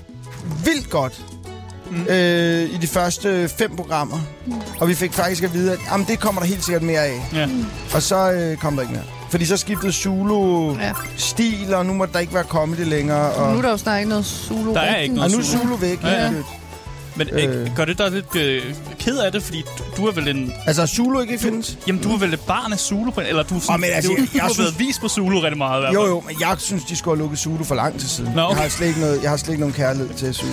vildt godt mm. øh, i de første fem programmer. Mm. Og vi fik faktisk at vide, at jamen, det kommer der helt sikkert mere af. Ja. Og så øh, kom der ikke mere. Fordi så skiftede Zulu Ja. stil, og nu må der ikke være comedy længere. Og, Nu er der jo snart ikke noget solo. Der er ikke noget og nu er Zulu. Zulu væk. Ja. ja. Men øh. Øh. gør det dig lidt øh, ked af det, fordi du, du er vel en... Altså, Zulu ikke findes? Jamen, du er vel et barn af Zulu, på eller du, sådan, Åh, men altså, du, jeg- du jeg har synes- været vist på Zulu rigtig meget. i Jo, jo, men jeg synes, de skulle have lukket Zulu for lang tid siden. Nå, okay. jeg, har slet ikke noget, jeg har slet ikke nogen kærlighed til Zulu.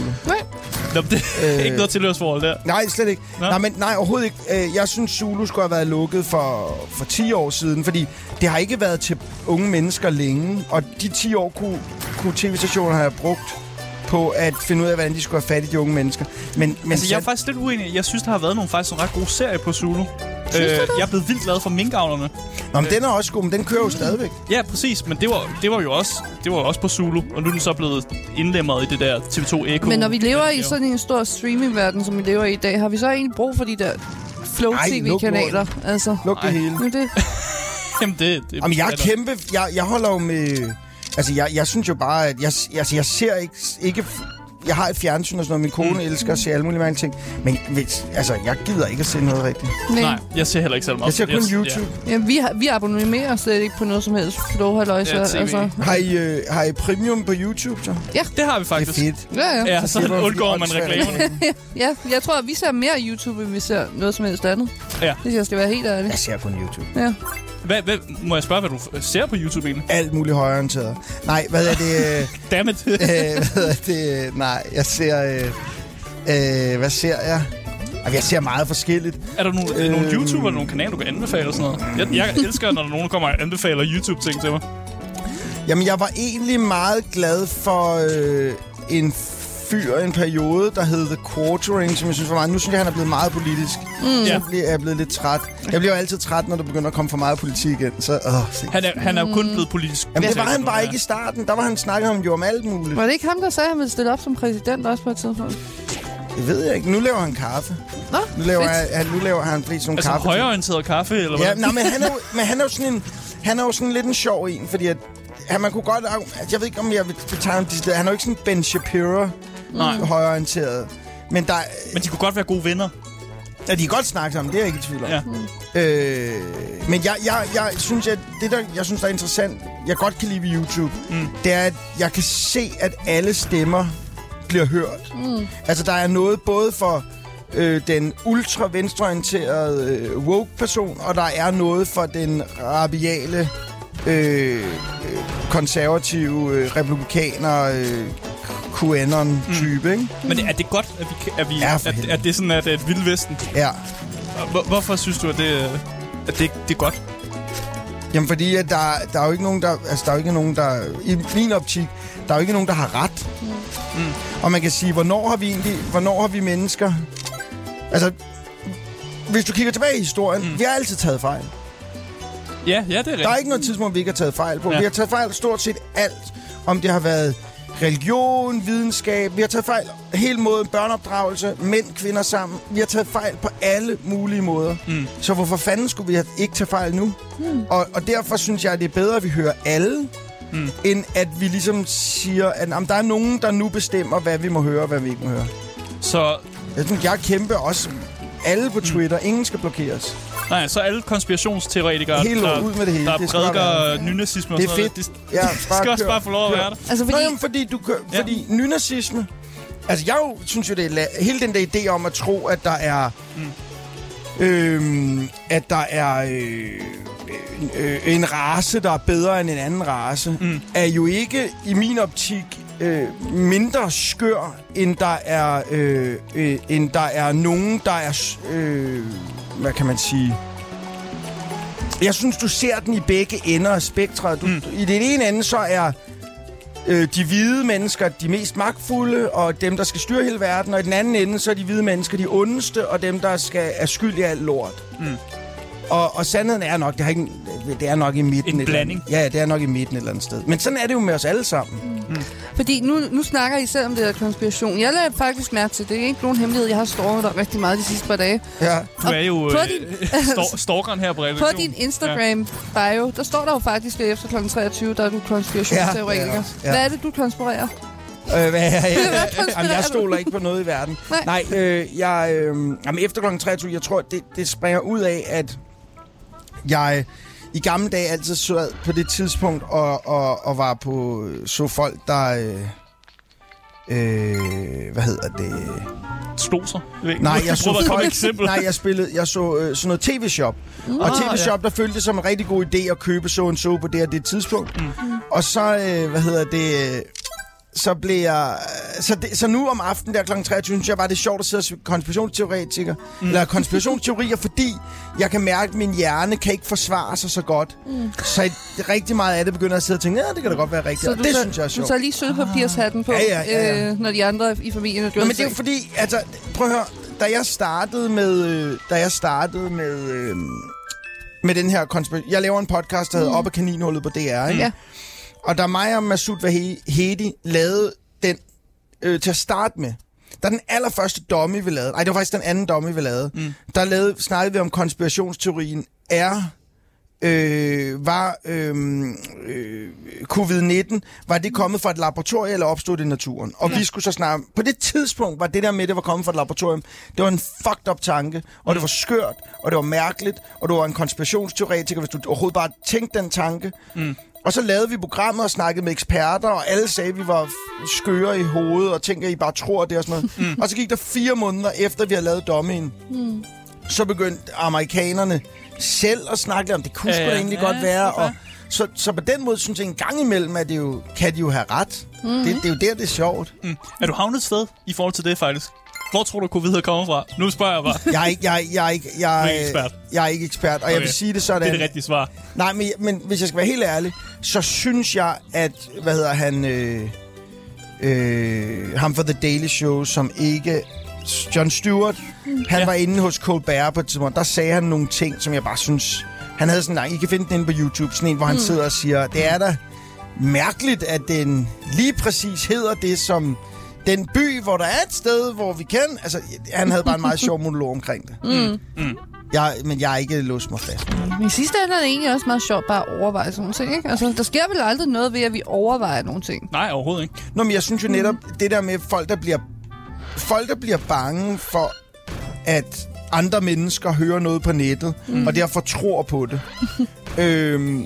Nå, det er Øh. [LAUGHS] ikke noget tilhørsforhold der. Nej, slet ikke. Nå. Nej, men, nej, overhovedet ikke. Øh, Jeg synes, Zulu skulle have været lukket for, for 10 år siden, fordi det har ikke været til unge mennesker længe, og de 10 år kunne, kunne tv-stationer have brugt på at finde ud af, hvordan de skulle have fat i de unge mennesker. Men, men Altså, jeg er faktisk lidt uenig. Jeg synes, der har været nogle faktisk nogle ret gode serier på Zulu. Det? jeg er blevet vildt glad for minkavlerne. Nå, men den er også god, men den kører jo stadigvæk. Ja, præcis, men det var, det var jo også, det var jo også på Zulu, og nu er den så blevet indlemmet i det der TV2 Echo. Men når vi lever i sådan en stor streamingverden, som vi lever i i dag, har vi så egentlig brug for de der Flow Ej, luk TV-kanaler? Altså, Luk det Ej. hele. nu er det. [LAUGHS] Jamen, det, det Jamen, jeg er kæmpe... Jeg, jeg holder jo med... Altså, jeg, jeg synes jo bare, at jeg, altså, jeg ser ikke... ikke jeg har et fjernsyn og sådan noget. Min kone mm. elsker at se alle mulige mange ting. Men hvis, altså, jeg gider ikke at se noget rigtigt. Nej. Nej, jeg ser heller ikke selv meget. Jeg ser kun Jeg- YouTube. Ja, vi, har, vi abonnerer slet ikke på noget som helst Flow, halløjsa. Ja, altså. Har I, øh, har I premium på YouTube, så? Ja, det har vi Det er faktisk. fedt. Ja, ja. Ja, så fordi undgår man reklamerne. [LAUGHS] ja, jeg tror, at vi ser mere YouTube, end vi ser noget som helst andet. Ja. Det jeg skal være helt ærlig. Jeg ser kun YouTube. Ja. Hvad, hvad, må jeg spørge, hvad du ser på YouTube egentlig? Alt muligt højreorienteret. Nej, hvad er det? Øh, [LAUGHS] Dammit. [LAUGHS] øh, hvad er det? Nej, jeg ser... Øh, øh, hvad ser jeg? Jeg ser meget forskelligt. er der nogle, øh, nogle Øhm. YouTuber eller nogle kanaler, du kan anbefale og sådan noget? Jeg, jeg elsker, når der er nogen, kommer og anbefaler YouTube-ting til mig. Jamen, jeg var egentlig meget glad for øh, en fyr en periode, der hed The Quartering, som jeg synes var meget... Nu synes jeg, han er blevet meget politisk. Mm. Så Ja. jeg bliver, jeg er blevet lidt træt. Jeg bliver jo altid træt, når der begynder at komme for meget politik ind. Så, åh, se. Han er, han er jo kun blevet politisk. Jamen, det var han bare ikke i starten. Der var han snakket om jo om alt muligt. Var det ikke ham, der sagde, at han ville stille op som præsident også på et tidspunkt? Det ved jeg ikke. Nu laver han kaffe. Nå, Nu laver, fedt. han, nu laver han flest sådan Altså kaffe. højreorienteret kaffe, eller hvad? Ja, nej, men han er jo, men han er jo sådan en, han er jo sådan lidt en sjov en, fordi at, han, man kunne godt, jeg ved ikke, om jeg vil betegne ham. Han er jo ikke sådan Ben Shapiro Nej. højreorienteret. Men der, Men de kunne godt være gode venner. ja, de kan godt snakke sammen, det er jeg ikke i tvivl om. Ja. Øh, men jeg, jeg, jeg synes, at det der, jeg synes, der er interessant, jeg godt kan lide ved YouTube, mm. det er, at jeg kan se, at alle stemmer bliver hørt. Mm. Altså, der er noget både for øh, den ultra venstreorienterede øh, woke-person, og der er noget for den rabiale øh, øh, konservative øh, republikaner øh, QAnon-type, ikke? Men er det godt, at vi, at vi Ja, at, helvede. at det er sådan, at det er et vildt vesten? Ja. Hvor, hvorfor synes du, at det, at det, det er godt? Jamen, fordi at der, der er jo ikke nogen, der... Altså, der er jo ikke nogen, der... I min optik, der er jo ikke nogen, der har ret. Mm. Og man kan sige, hvornår har vi egentlig... Hvornår har vi mennesker... Altså, hvis du kigger tilbage i historien, mm. vi har altid taget fejl. Ja, ja, det er Der er rigtigt. ikke noget tidspunkt, vi ikke har taget fejl på. Ja. Vi har taget fejl stort set alt. Om det har været religion, videnskab. Vi har taget fejl hele måden. Børneopdragelse, mænd, kvinder sammen. Vi har taget fejl på alle mulige måder. Mm. Så hvorfor fanden skulle vi ikke tage fejl nu? Mm. Og, og derfor synes jeg, at det er bedre, at vi hører alle, Mm. end at vi ligesom siger, at jamen, der er nogen, der nu bestemmer, hvad vi må høre og hvad vi ikke må høre. Så, Jeg synes, jeg kæmper også alle på Twitter. Ingen skal blokeres. Nej, så alle konspirationsteoretikere, Helt der, ud med det hele. der Det bare prædiker nynazisme og Det er sådan noget, fedt. de Ja, [LAUGHS] skal også bare få lov at være der. Altså, Fordi... Nå, jamen, fordi, du kø- Ja. fordi nynazisme... Altså, jeg jo, synes jo, det er la- hele den der idé om at tro, at der er... Mm. Øhm, at der er øh, øh, en race, der er bedre end en anden race, Mm. er jo ikke i min optik øh, mindre skør, end der er, øh, øh, end der er nogen, der er... Øh, hvad kan man sige... Jeg synes, du ser den i begge ender af spektret. Du, Mm. I det ene ende, så er øh, de hvide mennesker de mest magtfulde, og dem, der skal styre hele verden. Og i den anden ende, så er de hvide mennesker de ondeste, og dem, der skal er skyld i alt lort. Mm. Og, og sandheden er nok, det, har ikke, det er nok i midten. En et eller blanding. andet. Ja, det er nok i midten et eller andet sted. Men sådan er det jo med os alle sammen. Fordi nu, nu snakker I selv om det der konspiration. Jeg lader faktisk mærke til, det er ikke nogen hemmelighed. Jeg har stået der rigtig meget de sidste par dage. Ja. Du er jo på øh, [LAUGHS] stor, stalkeren her på På redaktionen. din Instagram-bio, der står der jo faktisk, efter kl. 23, der er du konspirationsteoretiker. Ja, Ja. Hvad er det, du konspirerer? Øh, hvad, [LAUGHS] jeg, jeg, jamen, jeg stoler ikke på noget i verden. Nej. Nej, øh, jeg, øh, jamen, efter kl. 23, jeg tror, det, det springer ud af, at jeg i gamle dage altid sad på det tidspunkt og, og, og var på så folk, der... Øh, øh, hvad hedder det? Slog sig. Nej, jeg [LAUGHS] prøver så folk, eksempel. nej, jeg spillede, jeg så øh, sådan noget tv-shop. Og Ah, tv-shop, der følte det som en rigtig god idé at købe så en så på det og det tidspunkt. Mm. Og så, øh, hvad hedder det, øh, så blev jeg... Så, det, så nu om aftenen der kl. 23, synes jeg bare, det er sjovt at sidde og konspirationsteoretiker. Mm. Eller konspirationsteorier, fordi jeg kan mærke, at min hjerne kan ikke forsvare sig så godt. Mm. Så rigtig meget af det begynder at sidde og tænke, ja, det kan da godt være rigtigt. Så det så, synes jeg er Du sjovt. tager lige sølvpapirshatten på, Ja, ja, ja, ja. Øh, når de andre i familien er gjort men det er jo fordi, altså, prøv at høre, da jeg startede med, øh, da jeg startede med, øh, med den her konspiration, jeg laver en podcast, der hedder mm. Op ad kaninhullet på DR, ikke? Ja. Og da mig og Masud Vahedi lavede den øh, til at starte med, der den allerførste dummy, vi lavede, nej, det var faktisk den anden dummy, vi lavede, mm. der lavede, snakkede vi om konspirationsteorien er øh, var øh, øh, covid-19, var det kommet fra et laboratorium eller opstod det i naturen? Og ja. vi skulle så snakke, på det tidspunkt var det der med, det var kommet fra et laboratorium, det var en fucked up tanke, og det var skørt, og det var mærkeligt, og du var en konspirationsteoretiker, hvis du overhovedet bare tænkte den tanke. Mm. Og så lavede vi programmet og snakkede med eksperter, og alle sagde, at vi var skøre i hovedet, og tænkte, at I bare tror det og sådan noget. [LAUGHS] Mm. Og så gik der fire måneder efter, vi havde lavet dommien. Mm. Så begyndte amerikanerne selv at snakke om, det kunne Ja, sgu da egentlig Ja, godt være. det er Og så, så på den måde synes jeg en gang imellem, at det jo, kan de jo have ret. Mm. Det, det er jo der, det er sjovt. Mm. Er du havnet et sted i forhold til det, faktisk? Hvor tror du, covid kommer fra? Nu spørger jeg bare. [LAUGHS] Jeg er ikke, jeg, jeg er ikke, jeg, Du er ikke ekspert. Jeg er ikke ekspert, og okay. jeg vil sige det sådan. Det er det rigtige svar. Nej, men, men hvis jeg skal være helt ærlig, så synes jeg, at, hvad hedder han, øh, øh, ham fra The Daily Show, som ikke, John Stewart, han Ja. var inde hos Colbert på et tidspunkt, der sagde han nogle ting, som jeg bare synes, han havde sådan, nej, I kan finde den inde på YouTube, sådan en, hvor han Mm. sidder og siger, det er da mærkeligt, at den lige præcis hedder det som den by, hvor der er et sted, hvor vi kan. Altså, han havde bare en meget sjov monolog omkring det. Mm. Mm. Jeg, men jeg er ikke låst mig fast. Men i sidste ende er det egentlig også meget sjovt bare at overveje sådan nogle ting, ikke? Altså, der sker vel aldrig noget ved, at vi overvejer nogle ting. Nej, overhovedet ikke. Nå, men jeg synes jo netop, det der med folk, der bliver, folk, der bliver bange for, at andre mennesker hører noget på nettet, mm. og derfor tror på det. [LAUGHS] øhm,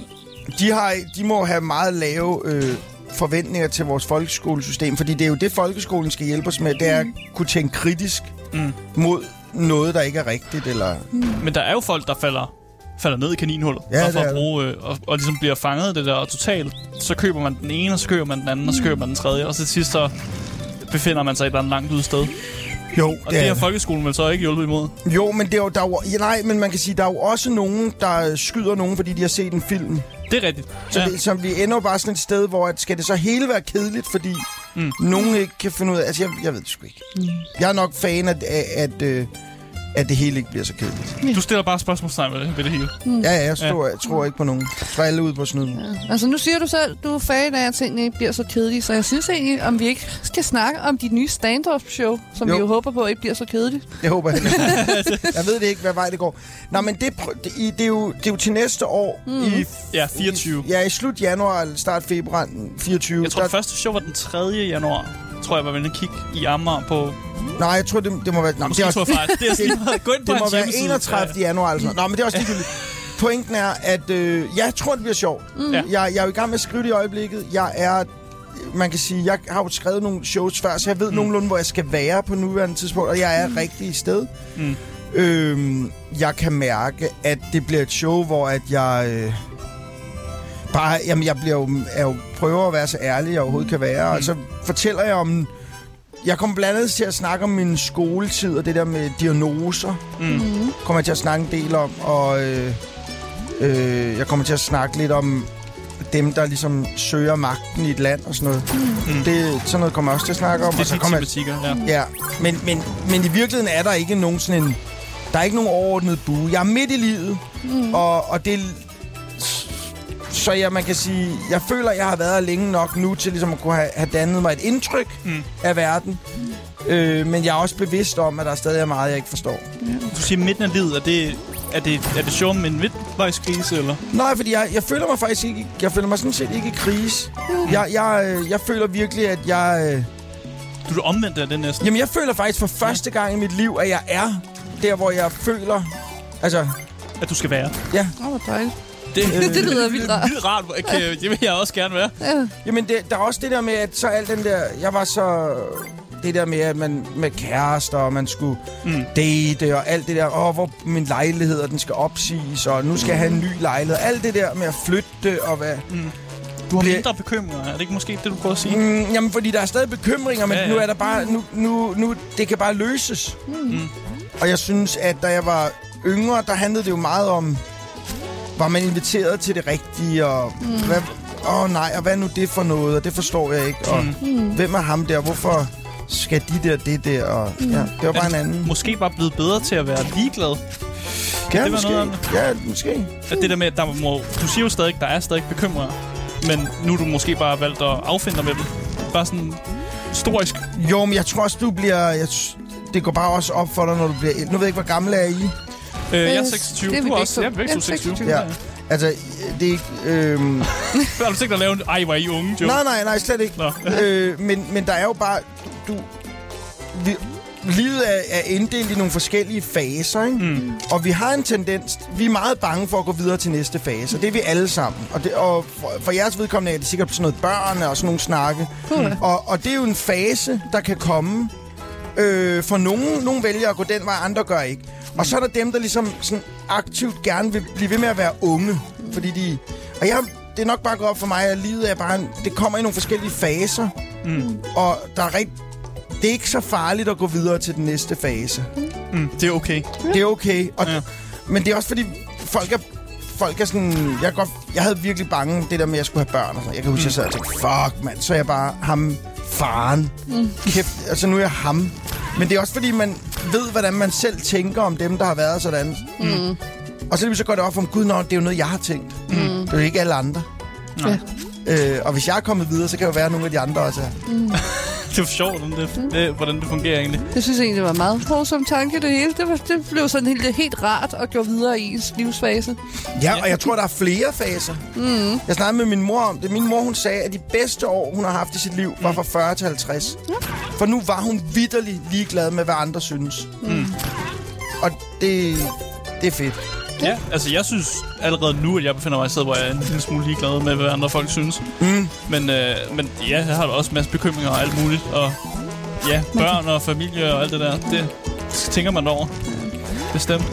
de, har, de må have meget lave øh, forventninger til vores folkeskolesystem, fordi det er jo det, folkeskolen skal hjælpe os med, det er at kunne tænke kritisk Mm. mod noget, der ikke er rigtigt, eller... Men der er jo folk, der falder, falder ned i kaninhullet. Ja, og, for at bruge, øh, og, og ligesom bliver fanget af det der og totalt. Så køber man den ene, og så køber man den anden, og så køber man den tredje. Og så til sidst så befinder man sig et eller andet langt ude sted. Jo, Og det, det har folkeskolen vel så ikke hjulpet imod. Jo, men det er jo, der er jo, ja, nej, men man kan sige, der er jo også nogen, der skyder nogen, fordi de har set en film. Det er rigtigt. Så, Ja. det, så vi ender bare sådan et sted, hvor at, skal det så hele være kedeligt, fordi Mm. nogen ikke kan finde ud af... Altså, jeg, jeg ved det sgu ikke. Mm. Jeg er nok fan af, af at, øh, at det hele ikke bliver så kedeligt. Du stiller bare spørgsmålstegn ved det, ved det hele. Ja, ja, jeg, tror, jeg tror ikke på nogen. Jeg tror alle ud på snyden. Ja. Altså, nu siger du selv, du er fan af, at tingene ikke bliver så kedelige, så jeg synes egentlig, om vi ikke skal snakke om dit nye stand-up-show, som Jo. vi jo håber på ikke bliver så kedeligt. Det håber jeg heller ikke. Jeg ved det ikke, hvad vej det går. Nå, men det, prø- det, i- det, er, jo, det er jo til næste år. Mm. I, Ja, 24. ja, i slut januar eller start februar 24. Jeg tror, det første show var den 3. januar. Tror jeg var ved at kigge i Amager på... Nej, jeg tror, det, det må være... Nå, Måske det, er tror også, jeg fejl. Det er sådan. [LAUGHS] Gå ind på det må være hjemmeside. 31. januar eller sådan. Nå, men det er også ligegyldigt. Pointen er, at øh, jeg tror, det bliver sjovt. Mm. Ja. Jeg, jeg er jo i gang med at skrive det i øjeblikket. Jeg er... Man kan sige, jeg har jo skrevet nogle shows før, så jeg ved mm. nogenlunde, hvor jeg skal være på nuværende tidspunkt, og jeg er mm. rigtig sted. Mm. Øhm, jeg kan mærke, at det bliver et show, hvor at jeg... Øh, bare, jamen, jeg bliver jo, er jo, prøver at være så ærlig, jeg overhovedet kan være. Mm. Og så fortæller jeg om... Jeg kommer blandt andet til at snakke om min skoletid, og det der med diagnoser. Mm. Kommer jeg til at snakke en del om. Og øh, øh, jeg kommer til at snakke lidt om dem, der ligesom søger magten i et land og sådan noget. Mm. Det, sådan noget kommer jeg også til at snakke om. Det Og så er kommer jeg, ja. Ja, men, men, men i virkeligheden er der ikke nogen sådan en... Der er ikke nogen overordnet bue. Jeg er midt i livet, mm. og, og det... Så jeg, man kan sige, jeg føler, jeg har været her længe nok nu til ligesom at kunne have, have dannet mig et indtryk Mm. mm. af verden. Øh, men jeg er også bevidst om, at der stadig er meget, jeg ikke forstår. Du siger midten af livet. Er det, er det, er det sjovt med en midtvejskrise, eller? Nej, fordi jeg, jeg føler mig faktisk ikke... Jeg føler mig sådan set ikke i krise. Jeg, jeg, øh, jeg føler virkelig, at jeg... øh, Du er omvendt af det næsten. Jamen, jeg føler faktisk for første gang i mit liv, at jeg er der, hvor jeg føler... Altså, At du skal være. ja. Åh, hvor dejligt. Det, Det lyder vildt rart. vildt rart. Kan, det vil jeg også gerne være. Ja. Jamen, det, der er også det der med, at så alt den der... Jeg var så... Det der med, at man med kærester, og man skulle Mm. mm. date, og alt det der, åh, hvor min lejlighed, og den skal opsiges, og nu skal jeg have en ny lejlighed. Alt det der med at flytte, og hvad... Du har mindre bekymringer. Er det ikke måske det, du prøver at sige? Mm, jamen, fordi der er stadig bekymringer, men Ja, ja, ja. ja. nu er der bare... Nu, nu, nu, det kan bare løses. Mm. Og jeg synes, at da jeg var yngre, der handlede det jo meget om... Var man inviteret til det rigtige, og... Mm. Hvad, åh nej, og hvad er nu det for noget, og det forstår jeg ikke. Og Mm. hvem er ham der, hvorfor skal de der det der, og ja, det var bare en anden. Måske bare blevet bedre til at være ligeglad. Ja, det måske. noget det? Ja, måske. At det der med, at der må, du siger jo stadig, der er stadig bekymringer. Men nu er du måske bare valgt at affinde dig med dem. Bare sådan historisk. Jo, men jeg tror også, du bliver... Jeg, det går bare også op for dig, når du bliver... Nu ved jeg ikke, hvor gammel er I? Øh, jeg er Øh, 26. det er vi du er også. to. Ja, begge Ja, to 26. 26. Ja. Altså, det er ikke... Øhm, [LAUGHS] Har du tænkt at lave en... Ej, hvor er I unge, joke? nej, nej, nej, slet ikke. Øh, men, men der er jo bare... Du, vi, livet er, er inddelt i nogle forskellige faser, ikke? Mm. Og vi har en tendens... Vi er meget bange for at gå videre til næste fase, og det er vi alle sammen. Og, det, og for, for jeres vedkommende er det sikkert sådan noget børn og sådan nogle snakke. Puh. Og, og det er jo en fase, der kan komme. Øh, for nogen, nogen vælger at gå den vej, andre gør ikke. Og så er der dem, der ligesom sådan aktivt gerne vil blive ved med at være unge. Fordi de... Og jeg, det er nok bare gået op for mig, at livet er bare... En, det kommer i nogle forskellige faser. Mm. Og der er rigt, det er ikke så farligt at gå videre til den næste fase. Mm. Det er okay. Det er okay. Og, Ja. Men det er også fordi, folk er, folk er sådan... Jeg, godt, jeg havde virkelig bange det der med, at jeg skulle have børn. Og sådan. Jeg kan huske, mm. jeg sad og tænkte, fuck mand, så er jeg bare ham faren. Mm. Kæft, altså nu er jeg ham. Men det er også fordi, man ved, hvordan man selv tænker om dem, der har været sådan. Mm. Og så så går det op om, gud, nå, det er jo noget, jeg har tænkt. Mm. Det er jo ikke alle andre. Ja. Øh, og hvis jeg er kommet videre, så kan det jo være, at nogle af de andre også er. [LAUGHS] [LAUGHS] Det jo sjovt, om det, det, hvordan det fungerer egentlig. Jeg synes egentlig, det var meget hårdsom tanke, det hele. Det, var, det blev sådan helt, helt rart at gå videre i ens livsfase. Ja, og jeg tror, der er flere faser. Mm. Jeg snakkede med min mor om det. Min mor, hun sagde, at de bedste år, hun har haft i sit liv, var fra 40 til 50. Ja. For nu var hun vidderlig ligeglad med, hvad andre synes. Mm. Og det, det er fedt. Ja, altså jeg synes allerede nu, at jeg befinder mig et sted, hvor jeg er en lille smule ligeglad med, hvad andre folk synes. Mm. Men, øh, men ja, jeg har da også en masse bekymringer og alt muligt. Og ja, børn og familie og alt det der, det tænker man over. Bestemt.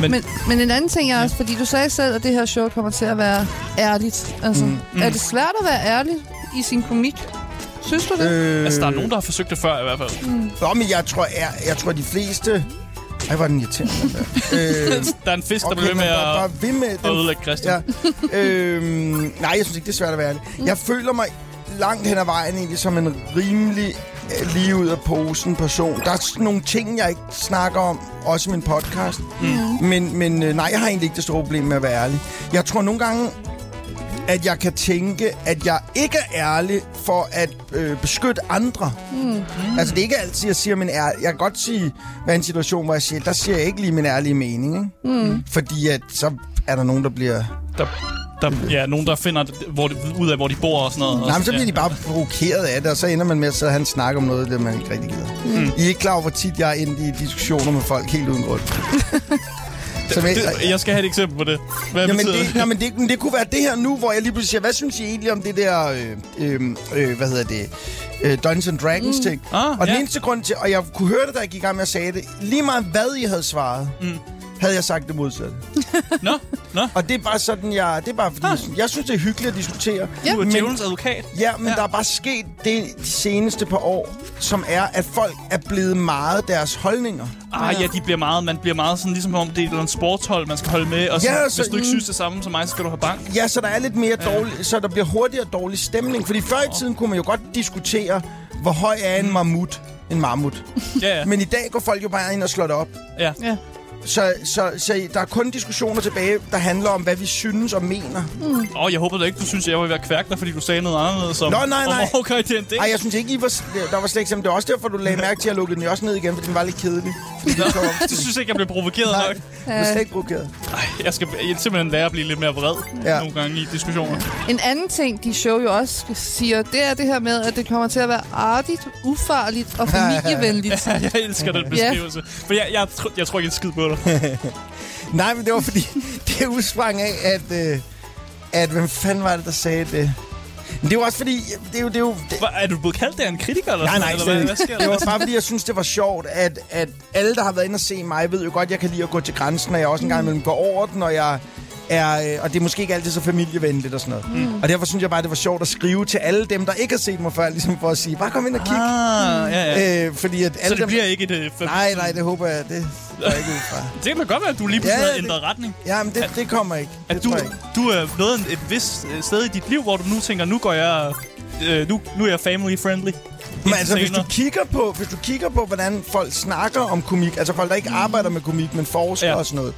Men- Men, men en anden ting er også, fordi du sagde selv, at det her show kommer til at være ærligt. Altså, Mm. mm. er det svært at være ærlig i sin komik? Synes du det? Øh, Altså, der er nogen, der har forsøgt det før i hvert fald. Nå, men jeg tror, jeg, jeg tror, de fleste... Ej, hvor er den irriterende, den der. øh, [LAUGHS] Der er en fisk, der okay, bliver ved med bare, bare ved med at den ødelægge Christian. Ja. øhm, nej, jeg synes ikke, det er svært at være ærlig. Jeg føler mig langt hen ad vejen egentlig som en rimelig øh, lige ud af posen person. Der er sådan nogle ting, jeg ikke snakker om, også i min podcast. Mm. Men, men øh, nej, jeg har egentlig ikke det store problem med at være ærlig. Jeg tror nogle gange, at jeg kan tænke, at jeg ikke er ærlig for at øh, beskytte andre. Mm. Altså, det er ikke altid, jeg siger min ærlige... Jeg kan godt sige, hvad en situation, hvor jeg siger, der siger jeg ikke lige min ærlige mening, ikke? Mm. Fordi at, så er der nogen, der bliver... Der, der, ja, nogen, der finder hvor de, ud af, hvor de bor og sådan noget. Nej, men så bliver ja. de bare provokeret af det, og så ender man med at sidde og have en snak om noget, det man ikke rigtig gider. Mm. I er ikke klar over, hvor tit jeg er inde i diskussioner med folk helt uden grund. [LAUGHS] Som jeg, Det, jeg skal have et eksempel på det. Hvad Jamen, betyder det, jamen det, det kunne være det her nu, hvor jeg lige pludselig siger, hvad synes I egentlig om det der, øh, øh, øh, hvad hedder det, øh, Dungeons and Dragons mm. ting? Ah, og den ja. eneste grund til, og jeg kunne høre det, da jeg gik i gang med at sige det, lige meget hvad I havde svaret, mm. havde jeg sagt det modsatte. Nå, nå. Og det er bare sådan, jeg, det er bare fordi, Ah. jeg, synes, det er hyggeligt at diskutere. Ja. Du er Men- djævelens advokat. Ja, men Ja. ja. der er bare sket det de seneste par år, som er, at folk er blevet meget deres holdninger. Ah, ja, de bliver meget, man bliver meget sådan, ligesom om det er andet sportshold, man skal holde med. Og så, Ja, hvis så- du ikke synes det samme som mig, så skal du have bank. Ja, så der er lidt mere dårlig, så der bliver hurtigere dårlig stemning. Fordi før i tiden kunne man jo godt diskutere, hvor høj er en mammut. En mammut. Ja, ja. Men i dag går folk jo bare ind og slår det op. ja. Ja. Så, så, så der er kun diskussioner tilbage, der handler om, hvad vi synes og mener. Åh, oh, jeg håber da ikke, du synes, jeg var ved at kværke dig, fordi du sagde noget anderledes om, Nå, nej, nej. om Overkøj D&D. Ej, jeg synes ikke, I var, der var slet ikke Det var også derfor, du lagde mærke til, at jeg lukkede den også ned igen, fordi den var lidt kedelig. [LAUGHS] Det Du synes ikke, jeg blev provokeret Nej, nok? jeg var slet ikke provokeret. Ej, jeg skal jeg simpelthen lære at blive lidt mere vred ja. Ja. nogle gange i diskussioner. En anden ting, de show jo også siger, det er det her med, at det kommer til at være artigt, ufarligt og [LAUGHS] familievenligt. Ja, jeg elsker den beskrivelse. For jeg, jeg, tr- jeg tror ikke en skid på dig. [LAUGHS] Nej, men det var fordi, [LAUGHS] det udsprang af, at, øh, at hvem fanden var det, der sagde det? Men det jo også fordi, det er jo... Det er jo det, Hva, er du blevet kaldt af en kritiker? Eller nej, sådan nej, eller hvad, hvad Det der? var bare fordi, jeg synes, det var sjovt, at, at alle, der har været inde og se mig, ved jo godt, jeg kan lide at gå til grænsen, og jeg også en gang imellem går over den, og jeg er, øh, og det er måske ikke altid så familievenligt og sådan noget. Mm. Og derfor synes jeg bare, det var sjovt at skrive til alle dem, der ikke har set mig før, ligesom for at sige, bare kom ind og kig. Ah, ja, ja. Øh, fordi at Så alle det dem, bliver ikke et... øh, Nej, nej, det håber jeg, det går jeg ikke ud fra. [LAUGHS] Det kan godt være, at du lige pludselig Ja, har ændret retning. Ja, men det, det kommer ikke. Det At du, ikke. du er nået et vist øh, sted i dit liv, hvor du nu tænker, nu går jeg... Øh, nu, nu er jeg family friendly. Men altså, hvis du, kigger på, hvis du kigger på, hvordan folk snakker om komik, altså folk, der ikke arbejder med komik, men forsker ja. og sådan noget,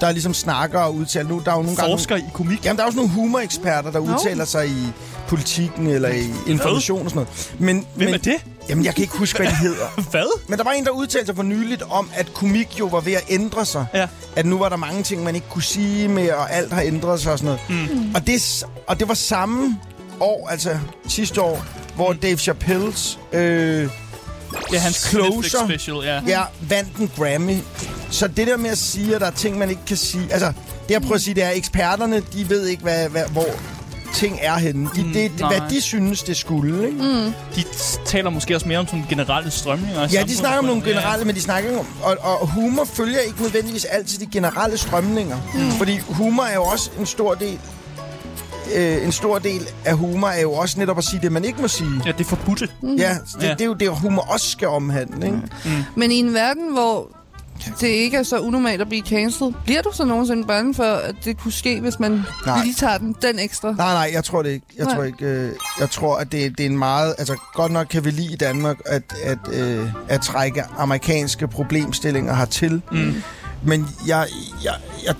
der ligesom snakker og udtaler. Nu, der er jo nogle gange... Forsker i komik. Jamen, der er også nogle humoreksperter, der Nå. udtaler sig i politikken eller i information og sådan noget. Men, Hvem men, er det? Jamen, jeg kan ikke huske, hvad de hedder. [LAUGHS] Hvad? Men der var en, der udtalte sig for nyligt om, at komik jo var ved at ændre sig. Ja. At nu var der mange ting, man ikke kunne sige mere, og alt har ændret sig og sådan noget. Mm. Og, det, og det var samme år, altså sidste år, hvor Dave Chappelle's øh, Ja, hans Closer. Netflix special, ja. ja, vandt en Grammy. Så det der med at sige, at der er ting, man ikke kan sige... Altså, det jeg prøver at sige, det er, at eksperterne, de ved ikke, hvad, hvad, hvor ting er henne. De, Mm, det, nej. hvad de synes, det skulle, ikke? Mm. De taler måske også mere om sådan generelle strømninger. Ja, de snakker om nogle Ja. generelle, men de snakker ikke om... Og, og humor følger ikke nødvendigvis altid de generelle strømninger. Mm. Fordi humor er jo også en stor del... Øh, en stor del af humor er jo også netop at sige det, man ikke må sige. Ja, det er forbudte. Mm. Ja, det, Ja. det er jo det, humor også skal omhandle, ikke? Men i en verden, hvor det ikke er så unormalt at blive cancelled, bliver du så nogensinde bange for, at det kunne ske, hvis man Nej. lige tager den, den ekstra? Nej, nej, jeg tror det ikke. Jeg Nej. tror ikke. Øh, jeg tror, at det, det er en meget... Altså, godt nok kan vi lide i Danmark at, at, øh, at trække amerikanske problemstillinger hertil. Mm. Men jeg, jeg, jeg,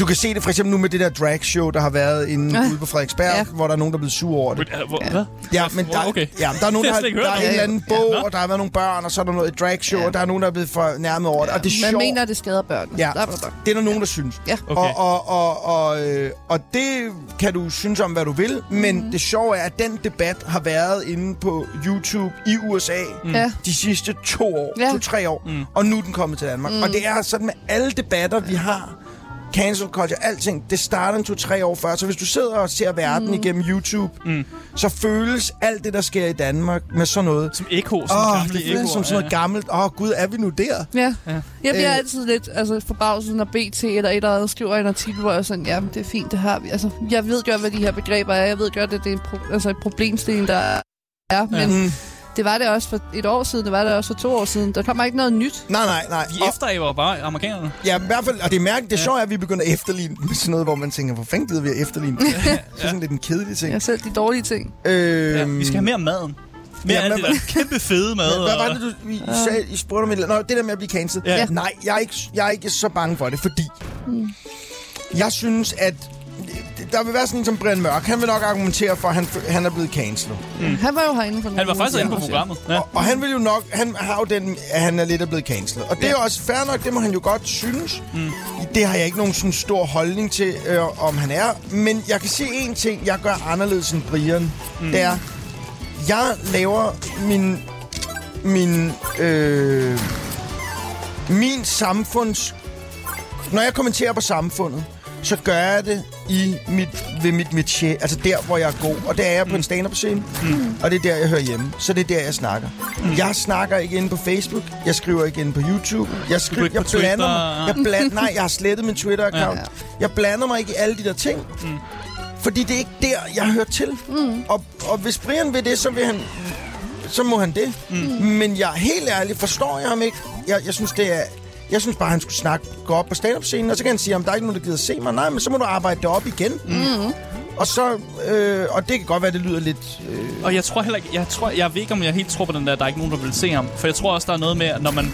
du kan se det for eksempel nu med det der drag show, der har været inde Ja. ude på Frederiksberg, Ja. hvor der er nogen, der er blevet sur over det. Hvor- Ja. Hvad? Ja, men der, Okay. ja, der er nogen, der, har, der er en eller anden bog, Nå. og der har været nogle børn, og så er der noget et drag show, Ja. og der er nogen, der er blevet fornærmet over det. Og det er Man sjovt. mener, at det skader børn. Ja. Bla, bla. Det er der nogen, der synes. Ja. Okay. Og, og, og, og, øh, og det kan du synes om, hvad du vil, men mm. det sjove er, at den debat har været inde på YouTube i USA mm. Ja. de sidste to år, Ja. to-tre år, mm. og nu er den kommet til Danmark. Mm. Og det er sådan med alle debatter, vi har, cancel culture, alting, det starter en to-tre år før. Så hvis du sidder og ser verden mm. igennem YouTube, mm. så føles alt det, der sker i Danmark med sådan noget. Som ekko, som gamle det føles ekkoer, som sådan noget gammelt. Åh, gud, er vi nu der? Ja. Ja. Jeg bliver Øh. altid lidt altså, forbavset, når BT eller et eller andet skriver en artikel, hvor jeg er sådan, ja, det er fint, det har vi. Altså, jeg ved godt, hvad de her begreber er. Jeg ved godt, at det er en pro- altså, et problemstilling, der er. Men Mm. Det var det også for et år siden, det var det også for to år siden. Der kommer ikke noget nyt. Nej, nej, nej. De Og- efteræber bare amerikanerne. Ja, i hvert fald, og det er mærkeligt, det sjove er, at vi begynder at efterligne med sådan noget, hvor man tænker, hvor fanden gider vi at efterligne? det er sådan lidt en kedelig ting. Jeg selv de dårlige ting. Øhm, Ja, vi skal have mere maden. Med Ja, det der kæmpe fede mad. Hvad var det, du I sagde? I spurgte om et. Nå, det der med at blive cancelled. Ja. Nej, jeg er, ikke, jeg er ikke så bange for det, fordi Mm. jeg synes, at der vil være sådan en som Brian Mørk. Han vil nok argumentere for, at han, han er blevet cancelled. Han var jo herinde for Han var faktisk inde på programmet. Ja. Og, og han vil jo nok, han har jo den, at han er lidt er blevet cancelled. Og det er jo også fair nok, det må han jo godt synes. Mm. Det har jeg ikke nogen sådan stor holdning til, øh, om han er. Men jeg kan sige en ting, jeg gør anderledes end Brian. Mm. Det er, jeg laver min, min, øh, min samfunds... Når jeg kommenterer på samfundet, så gør jeg det i mit, ved mit métier, altså der, hvor jeg er god. Og det er jeg på en stand-up scene, mm. og det er der, jeg hører hjemme. Så det er der, jeg snakker. Mm. Jeg snakker ikke inde på Facebook, jeg skriver ikke inde på YouTube, jeg, skriver, jeg blander mig. Jeg bland, nej, jeg har slettet min Twitter-account. Ja. Jeg blander mig ikke i alle de der ting. Mm. Fordi det er ikke der, jeg hører til. Mm. Og, og hvis Brian vil det, så vil han så må han det. Mm. Men jeg helt ærligt forstår jeg ham ikke. Jeg, jeg synes, det er... Jeg synes bare, han skulle snakke, gå op på stand-up-scenen, og så kan han sige, om der er ikke nogen, der gider se mig. Nej, men så må du arbejde det op igen. Mm. Og så... Øh, og det kan godt være, det lyder lidt... Øh, Og jeg tror heller ikke, jeg, tror, jeg ved ikke, om jeg helt tror på den der, der er ikke nogen, der vil se ham. For jeg tror også, der er noget med, at når man,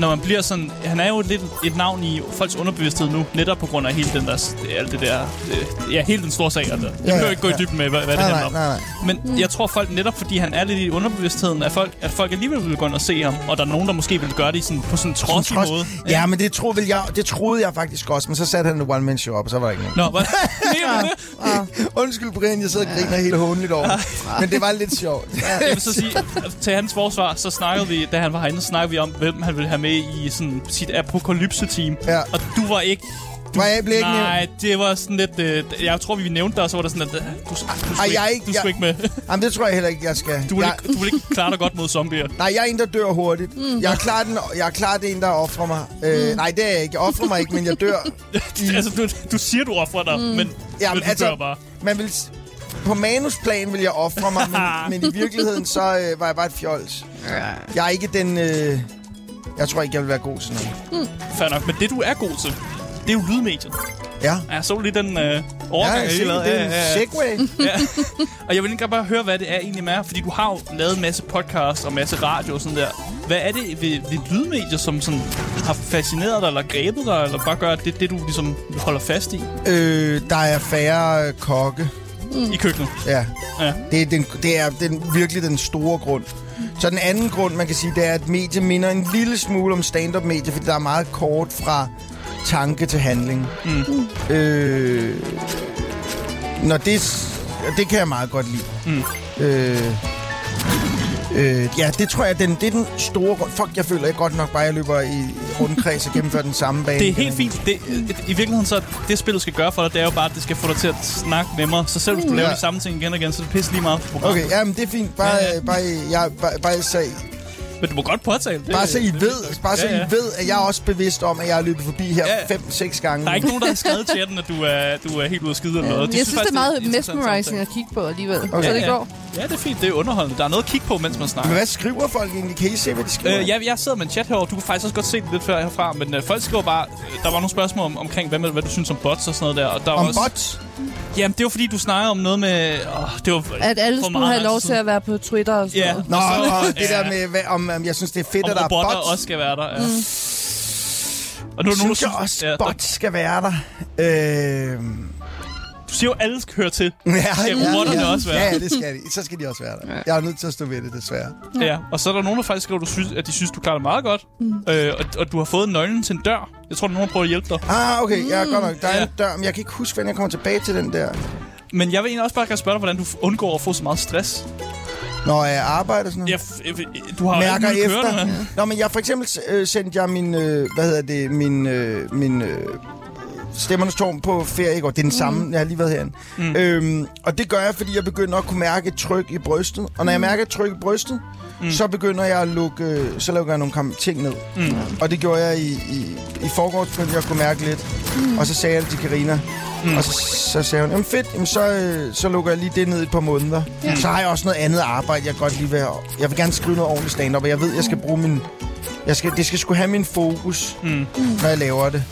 når man bliver sådan... Han er jo lidt et navn i folks underbevidsthed nu, netop på grund af hele den der... Alt det der... Øh, ja, hele den store sag. Altså. Jeg Ja, behøver ja, ikke gå i ja. dybden med, hvad, hvad det nej, handler nej, om. nej, nej. Men jeg tror folk, netop fordi han er lidt i underbevidstheden, at folk, at folk alligevel vil gå ind og se ham. Og der er nogen, der måske vil gøre det i sådan, på sådan en trodsig Trods- måde. Ja, men det troede, jeg, det troede jeg faktisk også, men så satte han en one-man-show op, og så var der ikke noget. Nå, hvad? [LAUGHS] Det? Undskyld, Brian, jeg sidder og griner helt håndligt over. men det var lidt sjovt. Ja. Jeg vil så sige, til hans forsvar, så snakkede vi, da han var herinde, så snakkede vi om, hvem han ville have med i sådan sit apokalypse-team. Ja. Og du var ikke... Du, Var jeg blev ikke nævnt? Nej, det var sådan lidt... Øh, jeg tror, vi nævnte dig, og så var der sådan, at øh, du, du, skulle, Ej, jeg ikke, du skulle jeg- ikke med. [LAUGHS] Jamen, det tror jeg heller ikke, jeg skal. Du vil, jeg, ikke, du vil ikke klare dig godt mod zombier. [LAUGHS] Nej, jeg er en, der dør hurtigt. Mm. Jeg er klart den, jeg er klart en, der offrer mig. Øh, nej, det er jeg ikke. Jeg offrer mig ikke, men jeg dør. [LAUGHS] I, altså, du, du siger, du offrer dig, mm. men, Jamen, men du altså- dør bare. man vil, på manusplan vil jeg ofre mig, men, men i virkeligheden, så øh, var jeg bare et fjols. Jeg er ikke den... Øh, jeg tror ikke, jeg vil være god til noget. Fair nok. Men det, du er god til, det er jo lydmediet. Ja. Jeg så lige den øh, Ja, overgang, jeg jeg lige lavede. det er Ja, en ja, ja. segway. [LAUGHS] Ja. Og jeg vil ikke bare høre, hvad det er egentlig med, fordi du har jo lavet en masse podcast og masse radio og sådan der. Hvad er det ved, ved lydmedier, som sådan har fascineret dig, eller grebet dig, eller bare gør, det det, du ligesom holder fast i Øh, der er færre øh, kokke. i køkkenet? Ja. Ja. Det er, den, det er den, virkelig den store grund. Så den anden grund, man kan sige, det er, at medie minder en lille smule om stand-up-medie, fordi der er meget kort fra tanke til handling. Mm. Øh, når det, det kan jeg meget godt lide. Mm. Øh, øh, ja, det tror jeg, den, det er den store. Fuck, jeg føler ikke godt nok bare, at jeg løber i rundkreds og gennemfører den samme bane. Det er helt fint. Det, I virkeligheden så, det spillet skal gøre for dig, det er jo bare, at det skal få dig til at snakke nemmere. Så selv hvis du laver Ja. de samme ting igen og igen, så er det pisse lige meget. Okay, ja, men det er fint. Bare, Ja, ja. bare, jeg, bare, bare, så, Men du må godt påtale det. bare så I ved, bare så Ja, ja. I ved, at jeg er også bevidst om, at jeg har løbet forbi her Ja. fem-seks gange. Der er ikke nogen, der har skrevet til chatten, at du er, du er helt ude af skide eller noget. De Jeg synes, det er meget mesmerizing at kigge på alligevel. Okay. Så det Ja, går. Ja, det er fint. Det er underholdende. Der er noget at kigge på, mens man snakker. Men hvad skriver folk egentlig? Kan I se, hvad de skriver? Øh, ja, jeg sidder med en chat herovre. Du kan faktisk også godt se det lidt før herfra. Men øh, folk skriver bare... øh, Der var nogle spørgsmål om, omkring, hvad, med, hvad du synes om bots og sådan noget der. Og der var Om også, bots? Jamen, det var fordi, du snakkede om noget med... Åh, det var At alle skulle have lov til at være på Twitter og sådan Ja. noget. Nå, Og det der med, hvad, om, om jeg synes, det er fedt, Om at der er robotter bots. også skal være der. Ja. Mm. Og nu er der nogen, synes der jeg også, ja, bots skal være der. Øh, Du siger jo, at alle skal høre til. ja, Skal robotterne også være? Ja, ja, det skal de. Så skal de også være der. Jeg er nødt til at stå ved det, desværre. Ja. Og så er der nogen, der faktisk skriver, at, du synes, at de synes, du klarer det meget godt. Mm. Øh, og, og, du har fået nøglen til en dør. Jeg tror, der er nogen, der prøver at hjælpe dig. Ah, okay, ja, godt nok. Der er Ja. en dør, men jeg kan ikke huske, hvordan jeg kommer tilbage til den der. Men jeg vil egentlig også bare gerne spørge dig, hvordan du undgår at få så meget stress. Når jeg arbejder og sådan noget. Jeg, f- f- du har mærker efter. kørende. Nå, men jeg for eksempel øh, sendte jeg min, øh, hvad hedder det, min, øh, min øh, Stemmernes Tårn på ferie i går. Det er den samme, jeg har lige været herinde. Mm. Øhm, og det gør jeg, fordi jeg begynder at kunne mærke et tryk i brystet. Og når jeg mærker et tryk i brystet, mm. så begynder jeg at lukke, øh, så lukker jeg nogle ting ned. Mm. Og det gjorde jeg i, i, i forgårs, begyndte jeg at kunne mærke lidt. Mm. Og så sagde jeg det til Karina. Mm. Og så, så sagde hun, jamen fedt, jamen så, øh, så lukker jeg lige det ned i et par måneder. Ja. Så har jeg også noget andet arbejde, jeg godt lige vil have. Jeg vil gerne skrive noget ordentligt stand-up, og jeg ved, jeg skal bruge min... Jeg skal, det skal sgu have min fokus, Mm. når jeg laver det.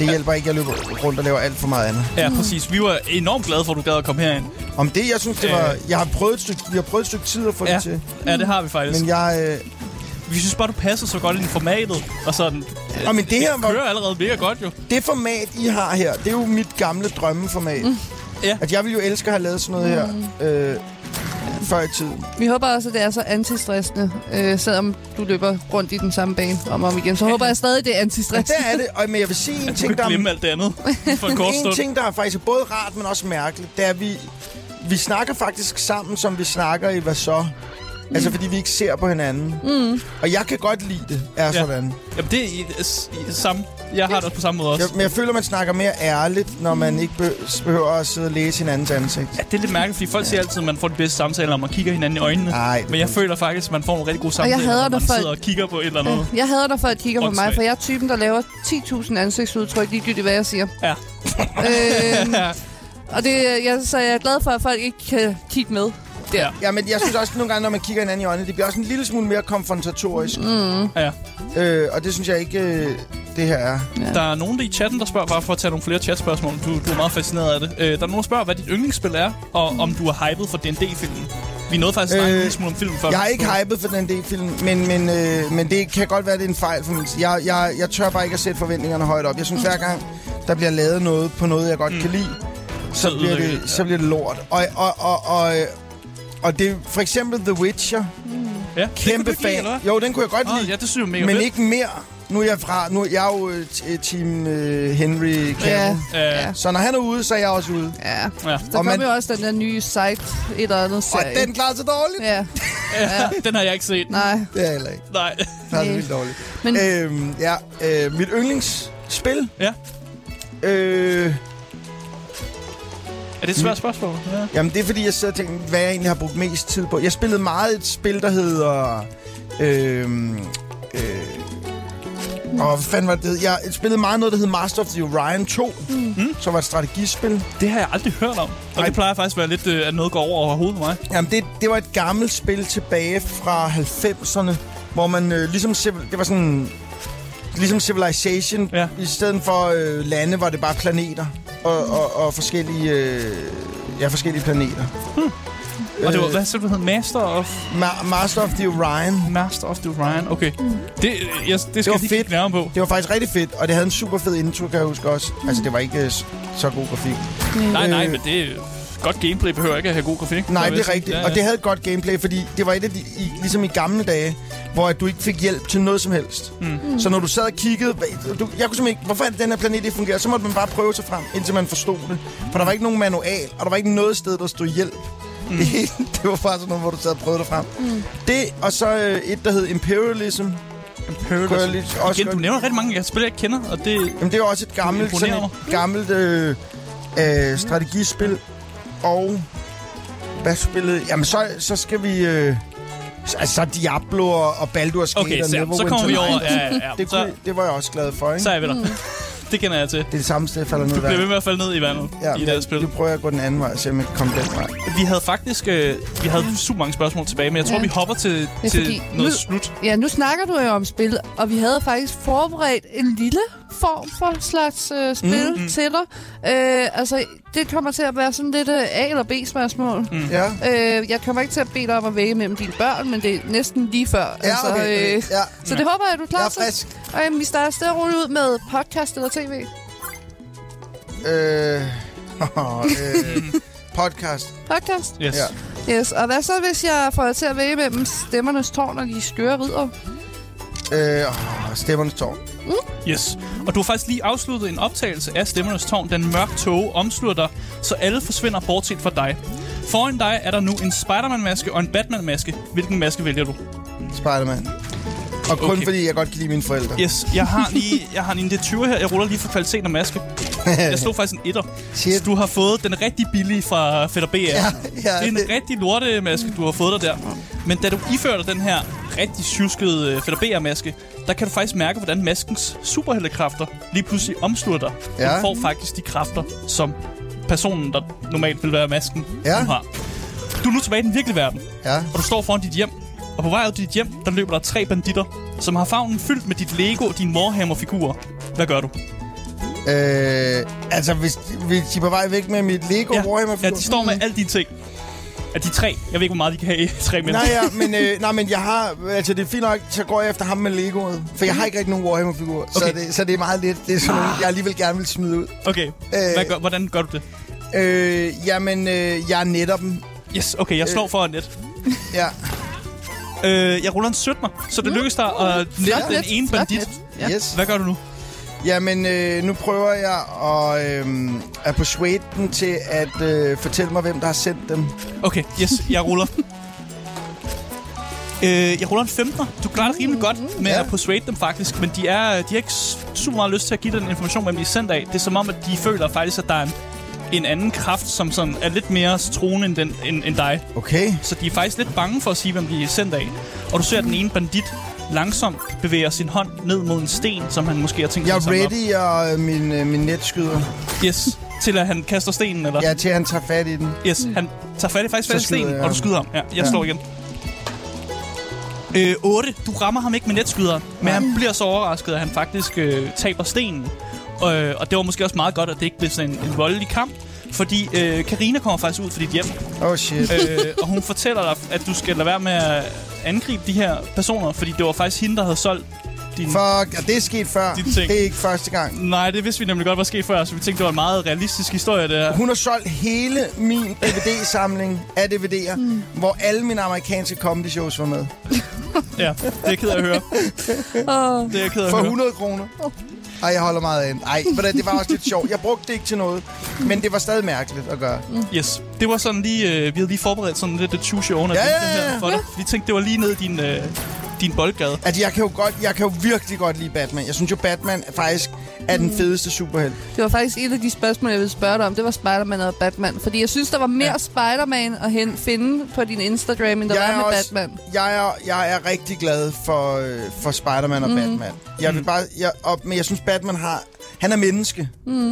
Det hjælper ikke, jeg løber rundt og laver alt for meget andet. Ja, præcis. Vi var enormt glade for, at du gad at komme herind. Om det, jeg synes, det var... Jeg har prøvet et stykke, vi har prøvet et stykke tid at få Ja. det til. Ja, det har vi faktisk. Men jeg... Øh, Vi synes bare, du passer så godt ind i formatet. Og sådan, og men det her var, kører allerede mega godt jo. det format, I har her, det er jo mit gamle drømmeformat. Mm. Ja. At jeg ville jo elske at have lavet sådan noget her øh, før i tiden. Vi håber også, at det er så antistressende, øh, selvom du løber rundt i den samme bane om og om igen. Så håber jeg stadig, det er antistressende. der er det, og, men jeg vil sige en [LAUGHS] ting, der er glemme alt det andet for en kort [LAUGHS] en ting, der er faktisk både rart, men også mærkeligt, det er, at vi, vi snakker faktisk sammen, som vi snakker i hvad så. Altså, fordi vi ikke ser på hinanden. Mm. Og jeg kan godt lide det, er Ja. sådan. Jamen, det er i, i, samme. Jeg har det også på samme måde også. Jeg, men jeg føler, man snakker mere ærligt, når man ikke be- behøver at sidde og læse hinandens ansigt. Ja, det er lidt mærkeligt, fordi folk siger altid, at man får de bedste samtaler, når man kigger hinanden i øjnene. Nej, Men jeg føler faktisk, at man får nogle rigtig gode jeg samtaler, hader, når man folk- sidder og kigger på et eller andet. Jeg hader dig for at kigge på mig, for jeg er typen, der laver 10.000 ansigtsudtryk, ligegyldigt hvad jeg siger. Ja. øhm, [LAUGHS] og det, jeg, så jeg er glad for, at folk ikke kan kigge med. Ja. Ja, men jeg synes også, at nogle gange, når man kigger hinanden i øjnene, det bliver også en lille smule mere konfrontatorisk. Mm. ja. Øh, og det synes jeg ikke, øh, det her er. Der er nogen der i chatten, der spørger, bare for at tage nogle flere chatspørgsmål. Du, du er meget fascineret af det. Øh, der er nogen, der spørger, hvad dit yndlingsspil er, og om du er hyped for D&D-filmen. Vi nåede faktisk at snakke Øh, smule om filmen før. Jeg har ikke hypet for den del film, men, men, øh, men det kan godt være, det er en fejl for mig. Jeg, jeg, jeg tør bare ikke at sætte forventningerne højt op. Jeg synes, hver gang, der bliver lavet noget på noget, jeg godt mm. kan lide, så Så bliver, det, det, så ja. bliver det lort. Og, og, og, og, og det er for eksempel The Witcher. ja. Kæmpe lide, fan. hvad? Jo, den kunne jeg godt Åh, lide. ja, det synes jeg er mega men fedt. ikke mere. Nu er jeg fra. Nu jeg er jo øh, t- team øh, Henry Cavill. Ja. Ja. Så når han er ude, så er jeg også ude. Ja. Ja. Der Og kommer man- jo også den der nye site, et eller andet Og serie. den klarer sig dårligt. Ja, ja. Den har jeg ikke set. nej. Det er jeg heller ikke. Nej. Den klarer sig vildt dårligt. Men Øhm, ja, øh, mit yndlingsspil. Ja. Øh, Er det et svært spørgsmål? Ja. jamen, det er fordi, jeg sidder og tænker, hvad jeg egentlig har brugt mest tid på. Jeg spillede meget et spil, der hedder... Øh, øh, og hvad fanden var det? Jeg spillede meget noget, der hed Master of the Orion 2, mm. som var et strategispill. Det har jeg aldrig hørt om. Og Nej. det plejer faktisk at være lidt, øh, at noget går over hovedet på mig. Jamen, det, det var et gammelt spil tilbage fra 90'erne, hvor man øh, ligesom... Det var sådan... Ligesom Civilization. Ja. I stedet for øh, lande, var det bare planeter. Og, og, og forskellige... Øh, ja, forskellige planeter. Og det var, hvad simpelthen Master of... Ma- Master of the Orion. Master of the Orion. Okay. Det, øh, jeg, det skal var jeg lige fedt. nærmere på. Det var faktisk rigtig fedt, og det havde en super fed intro, kan jeg huske også. Altså, det var ikke øh, så god grafik. Nej, nej, Øh. men det er godt gameplay behøver ikke at have god grafik. Nej, det er sige. rigtigt. Ja, Og ja. det havde et godt gameplay, fordi det var et af de, i, ligesom i gamle dage, hvor at du ikke fik hjælp til noget som helst. Mm. Så når du sad og kiggede, du, jeg kunne simpelthen ikke, hvorfor er det, den her planet ikke fungerer? Så måtte man bare prøve sig frem, indtil man forstod det. For der var ikke nogen manual, og der var ikke noget sted, der stod hjælp. Mm. Det, [LAUGHS] hele, det var sådan noget, hvor du sad og prøvede dig frem. Mm. Det, og så øh, et, der hed Imperialism. Imperialism. Lidt også Igen, du nævner rigtig mange jeg spil, jeg ikke kender, og det... Jamen, det er også et gammelt, sådan et gammelt øh, øh, strategispil. Og hvad spillede... Jamen, så, så skal vi... Øh, så- altså, så Diablo og, og Baldur's Gate Okay, og så, så Neverwinter kommer vi over. Nights. Ja, ja, ja. Det, Så, kunne, det var jeg også glad for, ikke? så er jeg ved dig. Det kender jeg til. Det er det samme sted, jeg falder ned Du bliver ved med at falde ned i vandet Ja, i det her spil. nu prøver jeg at gå den anden vej, så jeg kan komme den vej. Vi havde faktisk øh, vi havde super mange spørgsmål tilbage, men jeg tror, Ja. vi hopper til, til fordi- noget nu- slut. Ja, nu snakker du jo om spil, og vi havde faktisk forberedt en lille form for slags øh, spil Mm, mm. til dig. Øh, altså, det kommer til at være sådan lidt øh, A- eller B-spørgsmål. Mm. Ja, Øh, jeg kommer ikke til at bede dig om at vælge mellem dine børn, men det er næsten lige før. ja okay. okay. øh, Ja, så det håber jeg, du er jeg klar er til. frisk. Okay, vi starter stille og roligt ud med podcast eller tv. Øh, [LAUGHS] øh, podcast. Podcast? Yes. Ja. Yes, og hvad så, hvis jeg får dig til at vælge mellem stemmernes tårn og de skøre ridder? Øh, stemmernes tårn. yes. Og du har faktisk lige afsluttet en optagelse af Stemmernes Tårn. Den mørke tåge omslutter dig, så alle forsvinder bortset fra dig. Foran dig er der nu en Spider-Man-maske og en Batman-maske. Hvilken maske vælger du? Spider-Man. Og kun Okay. fordi jeg godt kan lide mine forældre. Yes, jeg har lige, jeg har lige en D20 her. Jeg ruller lige for kvaliteten af maske. [LAUGHS] Jeg slog faktisk en etter. Shit. Så du har fået den rigtig billige fra Fætter BR. Ja, ja, det er en det- rigtig lortemaske, du har fået dig der. Men da du ifører dig den her rigtig tjuskede uh, Fætter BR-maske, der kan du faktisk mærke, hvordan maskens superheltekræfter lige pludselig omslutter dig. Ja. Du får faktisk de kræfter, som personen, der normalt vil være masken, Ja. har. Du er nu tilbage i den virkelige verden, Ja. og du står foran dit hjem. Og på vej ud af dit hjem, der løber der tre banditter, som har favnen fyldt med dit Lego og dine Warhammer-figurer. Hvad gør du? Øh, altså, hvis, hvis de er på vej væk med mit Lego Ja, Warhammer ja, de står med alle de ting. Af de tre. Jeg ved ikke, hvor meget de kan have i tre mennesker. Nej, ja, men, øh, [LAUGHS] nej, men jeg har... Altså, det er fint nok, så går jeg efter ham med Legoet. For jeg har ikke rigtig nogen Warhammer-figur. Okay. Så, det, så det er meget lidt. Det er sådan nogle, jeg alligevel gerne vil smide ud. Okay, Hvad gør, hvordan gør du det? Øh, jamen, øh, jeg netter dem. Yes, okay, jeg slår for et net. Ja. Øh, jeg ruller en 17, så det lykkes dig at nette Flot den ene bandit. Ja. Yes. Hvad gør du nu? Jamen, øh, nu prøver jeg at, øh, at persuade dem til at øh, fortælle mig, hvem der har sendt dem. Okay, yes, jeg ruller. [LAUGHS] Øh, jeg ruller en 15. Du klarer det rimelig godt med Ja. at persuade dem faktisk, men de, er, de har ikke super meget lyst til at give dig den information, hvem de er sendt af. Det er som om, at de føler faktisk, at der er en, en anden kraft, som sådan er lidt mere troende end, den, end, end dig. Okay. Så de er faktisk lidt bange for at sige, hvem de er sendt af. Og du ser, at den ene bandit langsomt bevæger sin hånd ned mod en sten, som han måske har tænkt sig at samle op. ready, og min, øh, min netskyder. Yes, til at han kaster stenen, eller? Ja, til at han tager fat i den. Yes, han tager fat i faktisk Så fat i skyder stenen, jeg og du ham. skyder ham. Ja, jeg Ja. slår igen. Øh, 8. Du rammer ham ikke med netskyderen, men han bliver så overrasket, at han faktisk øh, taber stenen. Øh, og det var måske også meget godt, at det ikke blev sådan en, en voldelig kamp. Fordi øh, Karina kommer faktisk ud for dit hjem, Oh shit. øh, og hun fortæller dig, at du skal lade være med at angribe de her personer, fordi det var faktisk hende, der havde solgt din... Fuck, og det er sket før. De ting. Det er ikke første gang. Nej, det vidste vi nemlig godt var sket før, så vi tænkte, det var en meget realistisk historie, det her. Hun har solgt hele min DVD-samling af DVD'er, mm. hvor alle mine amerikanske comedy shows var med. Ja, det er jeg ked af at høre. Åh, Det er jeg ked af at For høre. 100 kroner. Ej, jeg holder meget af den. Ej, for det, det var også lidt sjovt. Jeg brugte det ikke til noget, men det var stadig mærkeligt at gøre. Yes. Det var sådan lige, øh, vi havde lige forberedt sådan lidt et your own Ja, ja, ja. her for dig. Vi tænkte, det var lige ned i din, øh, din boldgade. Altså, jeg kan, jo godt, jeg kan jo virkelig godt lide Batman. Jeg synes jo, Batman faktisk er den fedeste superhelt. det var faktisk et af de spørgsmål, jeg ville spørge dig om. Det var Spider-Man og Batman. Fordi jeg synes, der var mere Ja. ja. Spider-Man at hen, finde på din Instagram, end der Jeg var er med også- Batman. Jeg er, jeg er rigtig glad for, øh, for Spider-Man og mm. Batman. Jeg vil bare, jeg, og, men jeg synes, Batman har... Han er menneske,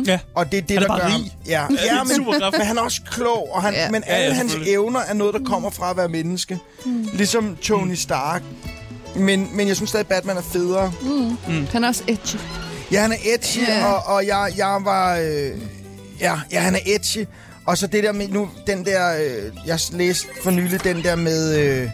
Ja. og det er det, Han er der bare gør rig. ham. [LAUGHS] Ja, ja en men, men han er også klog, og han, ja. Ja. men Ja, ja, alle hans evner er noget, der kommer fra at være menneske. Mm. Ligesom Tony Stark. Men, men jeg synes stadig, Batman er federe. Han er også edgy. Ja, han er edgy, Ja. og, og jeg, jeg var... Øh, ja, ja, han er edgy. Og så det der med nu, den der... Øh, jeg læste for nylig den der med... Øh,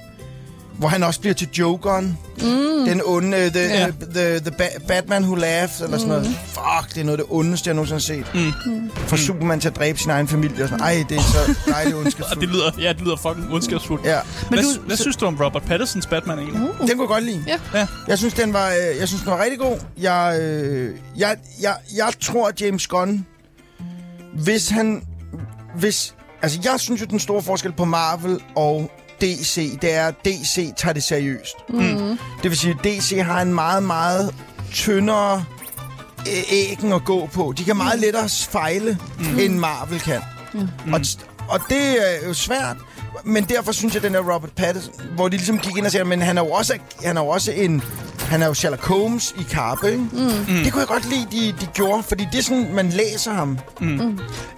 hvor han også bliver til Jokeren. Mm. Den onde... The, Ja. ja. the, the ba- Batman Who Laughs, eller sådan noget. Fuck, det er noget af det ondeste, jeg nogensinde har set. Mm. For Superman til at dræbe sin egen familie og sådan Ej, det er så dejligt [LAUGHS] Og det ondskabsfuldt. lyder, ja, det lyder fucking ondskabsfuldt. Ja, Hvad, du- hvad synes du om Robert Pattinsons Batman egentlig? Uh. den kunne jeg godt lide. Ja. Ja. Jeg synes, den var, øh, jeg synes, den var rigtig god. Jeg, øh, jeg, jeg, jeg tror, at James Gunn, hvis han... Hvis, altså, jeg synes jo, den store forskel på Marvel og DC, det er, at DC tager det seriøst. Mm. Det vil sige, at DC har en meget, meget tyndere æggen at gå på. De kan meget lettere fejle, mm. end Marvel kan. Mm. Og, og det er jo svært. Men derfor synes jeg, den er Robert Pattinson, hvor de ligesom gik ind og sagde, men han er jo også, han er jo også en... Han er jo Sherlock Holmes i Karpe, ikke? Mm. Det kunne jeg godt lide, de, de gjorde, fordi det er sådan, man læser ham.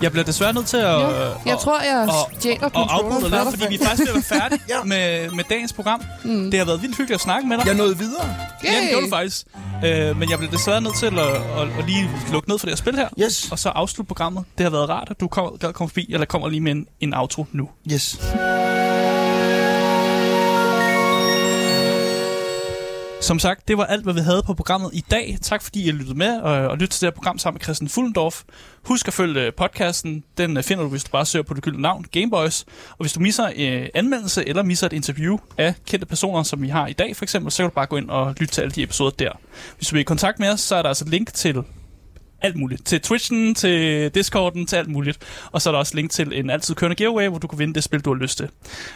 Jeg bliver desværre nødt til at... Ja. øh, Jeg at- tror, jeg og- stjæler og controlleren afbryder lidt, fordi vi er faktisk være [LAUGHS] færdige Ja. med, med dagens program. Mm. Det har været vildt hyggeligt at snakke med dig. Jeg nåede videre. Ja, det gjorde du faktisk. Øh, men jeg bliver desværre nødt til at, at, at lige lukke ned for det her spil her. Yes. Og så afslutte programmet. Det har været rart, at du kom, gad komme forbi, eller kommer lige med en, en outro nu. Yes. Som sagt, det var alt, hvad vi havde på programmet i dag. Tak fordi I lyttede med og, og lyttede til det her program sammen med Christian Fullendorf. Husk at følge øh, podcasten. Den øh, finder du, hvis du bare søger på det gyldne navn, Gameboys. Og hvis du misser øh, anmeldelse eller misser et interview af kendte personer, som vi har i dag for eksempel, så kan du bare gå ind og lytte til alle de episoder der. Hvis du vil i kontakt med os, så er der altså et link til alt muligt. Til Twitchen, til Discorden, til alt muligt. Og så er der også link til en altid kørende giveaway, hvor du kan vinde det spil, du har lyst til.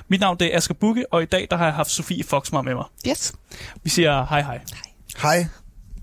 Mit navn det er Asger Bukke, og i dag der har jeg haft Sofie Foxmar med mig. Yes. Vi siger hej hej. Hej.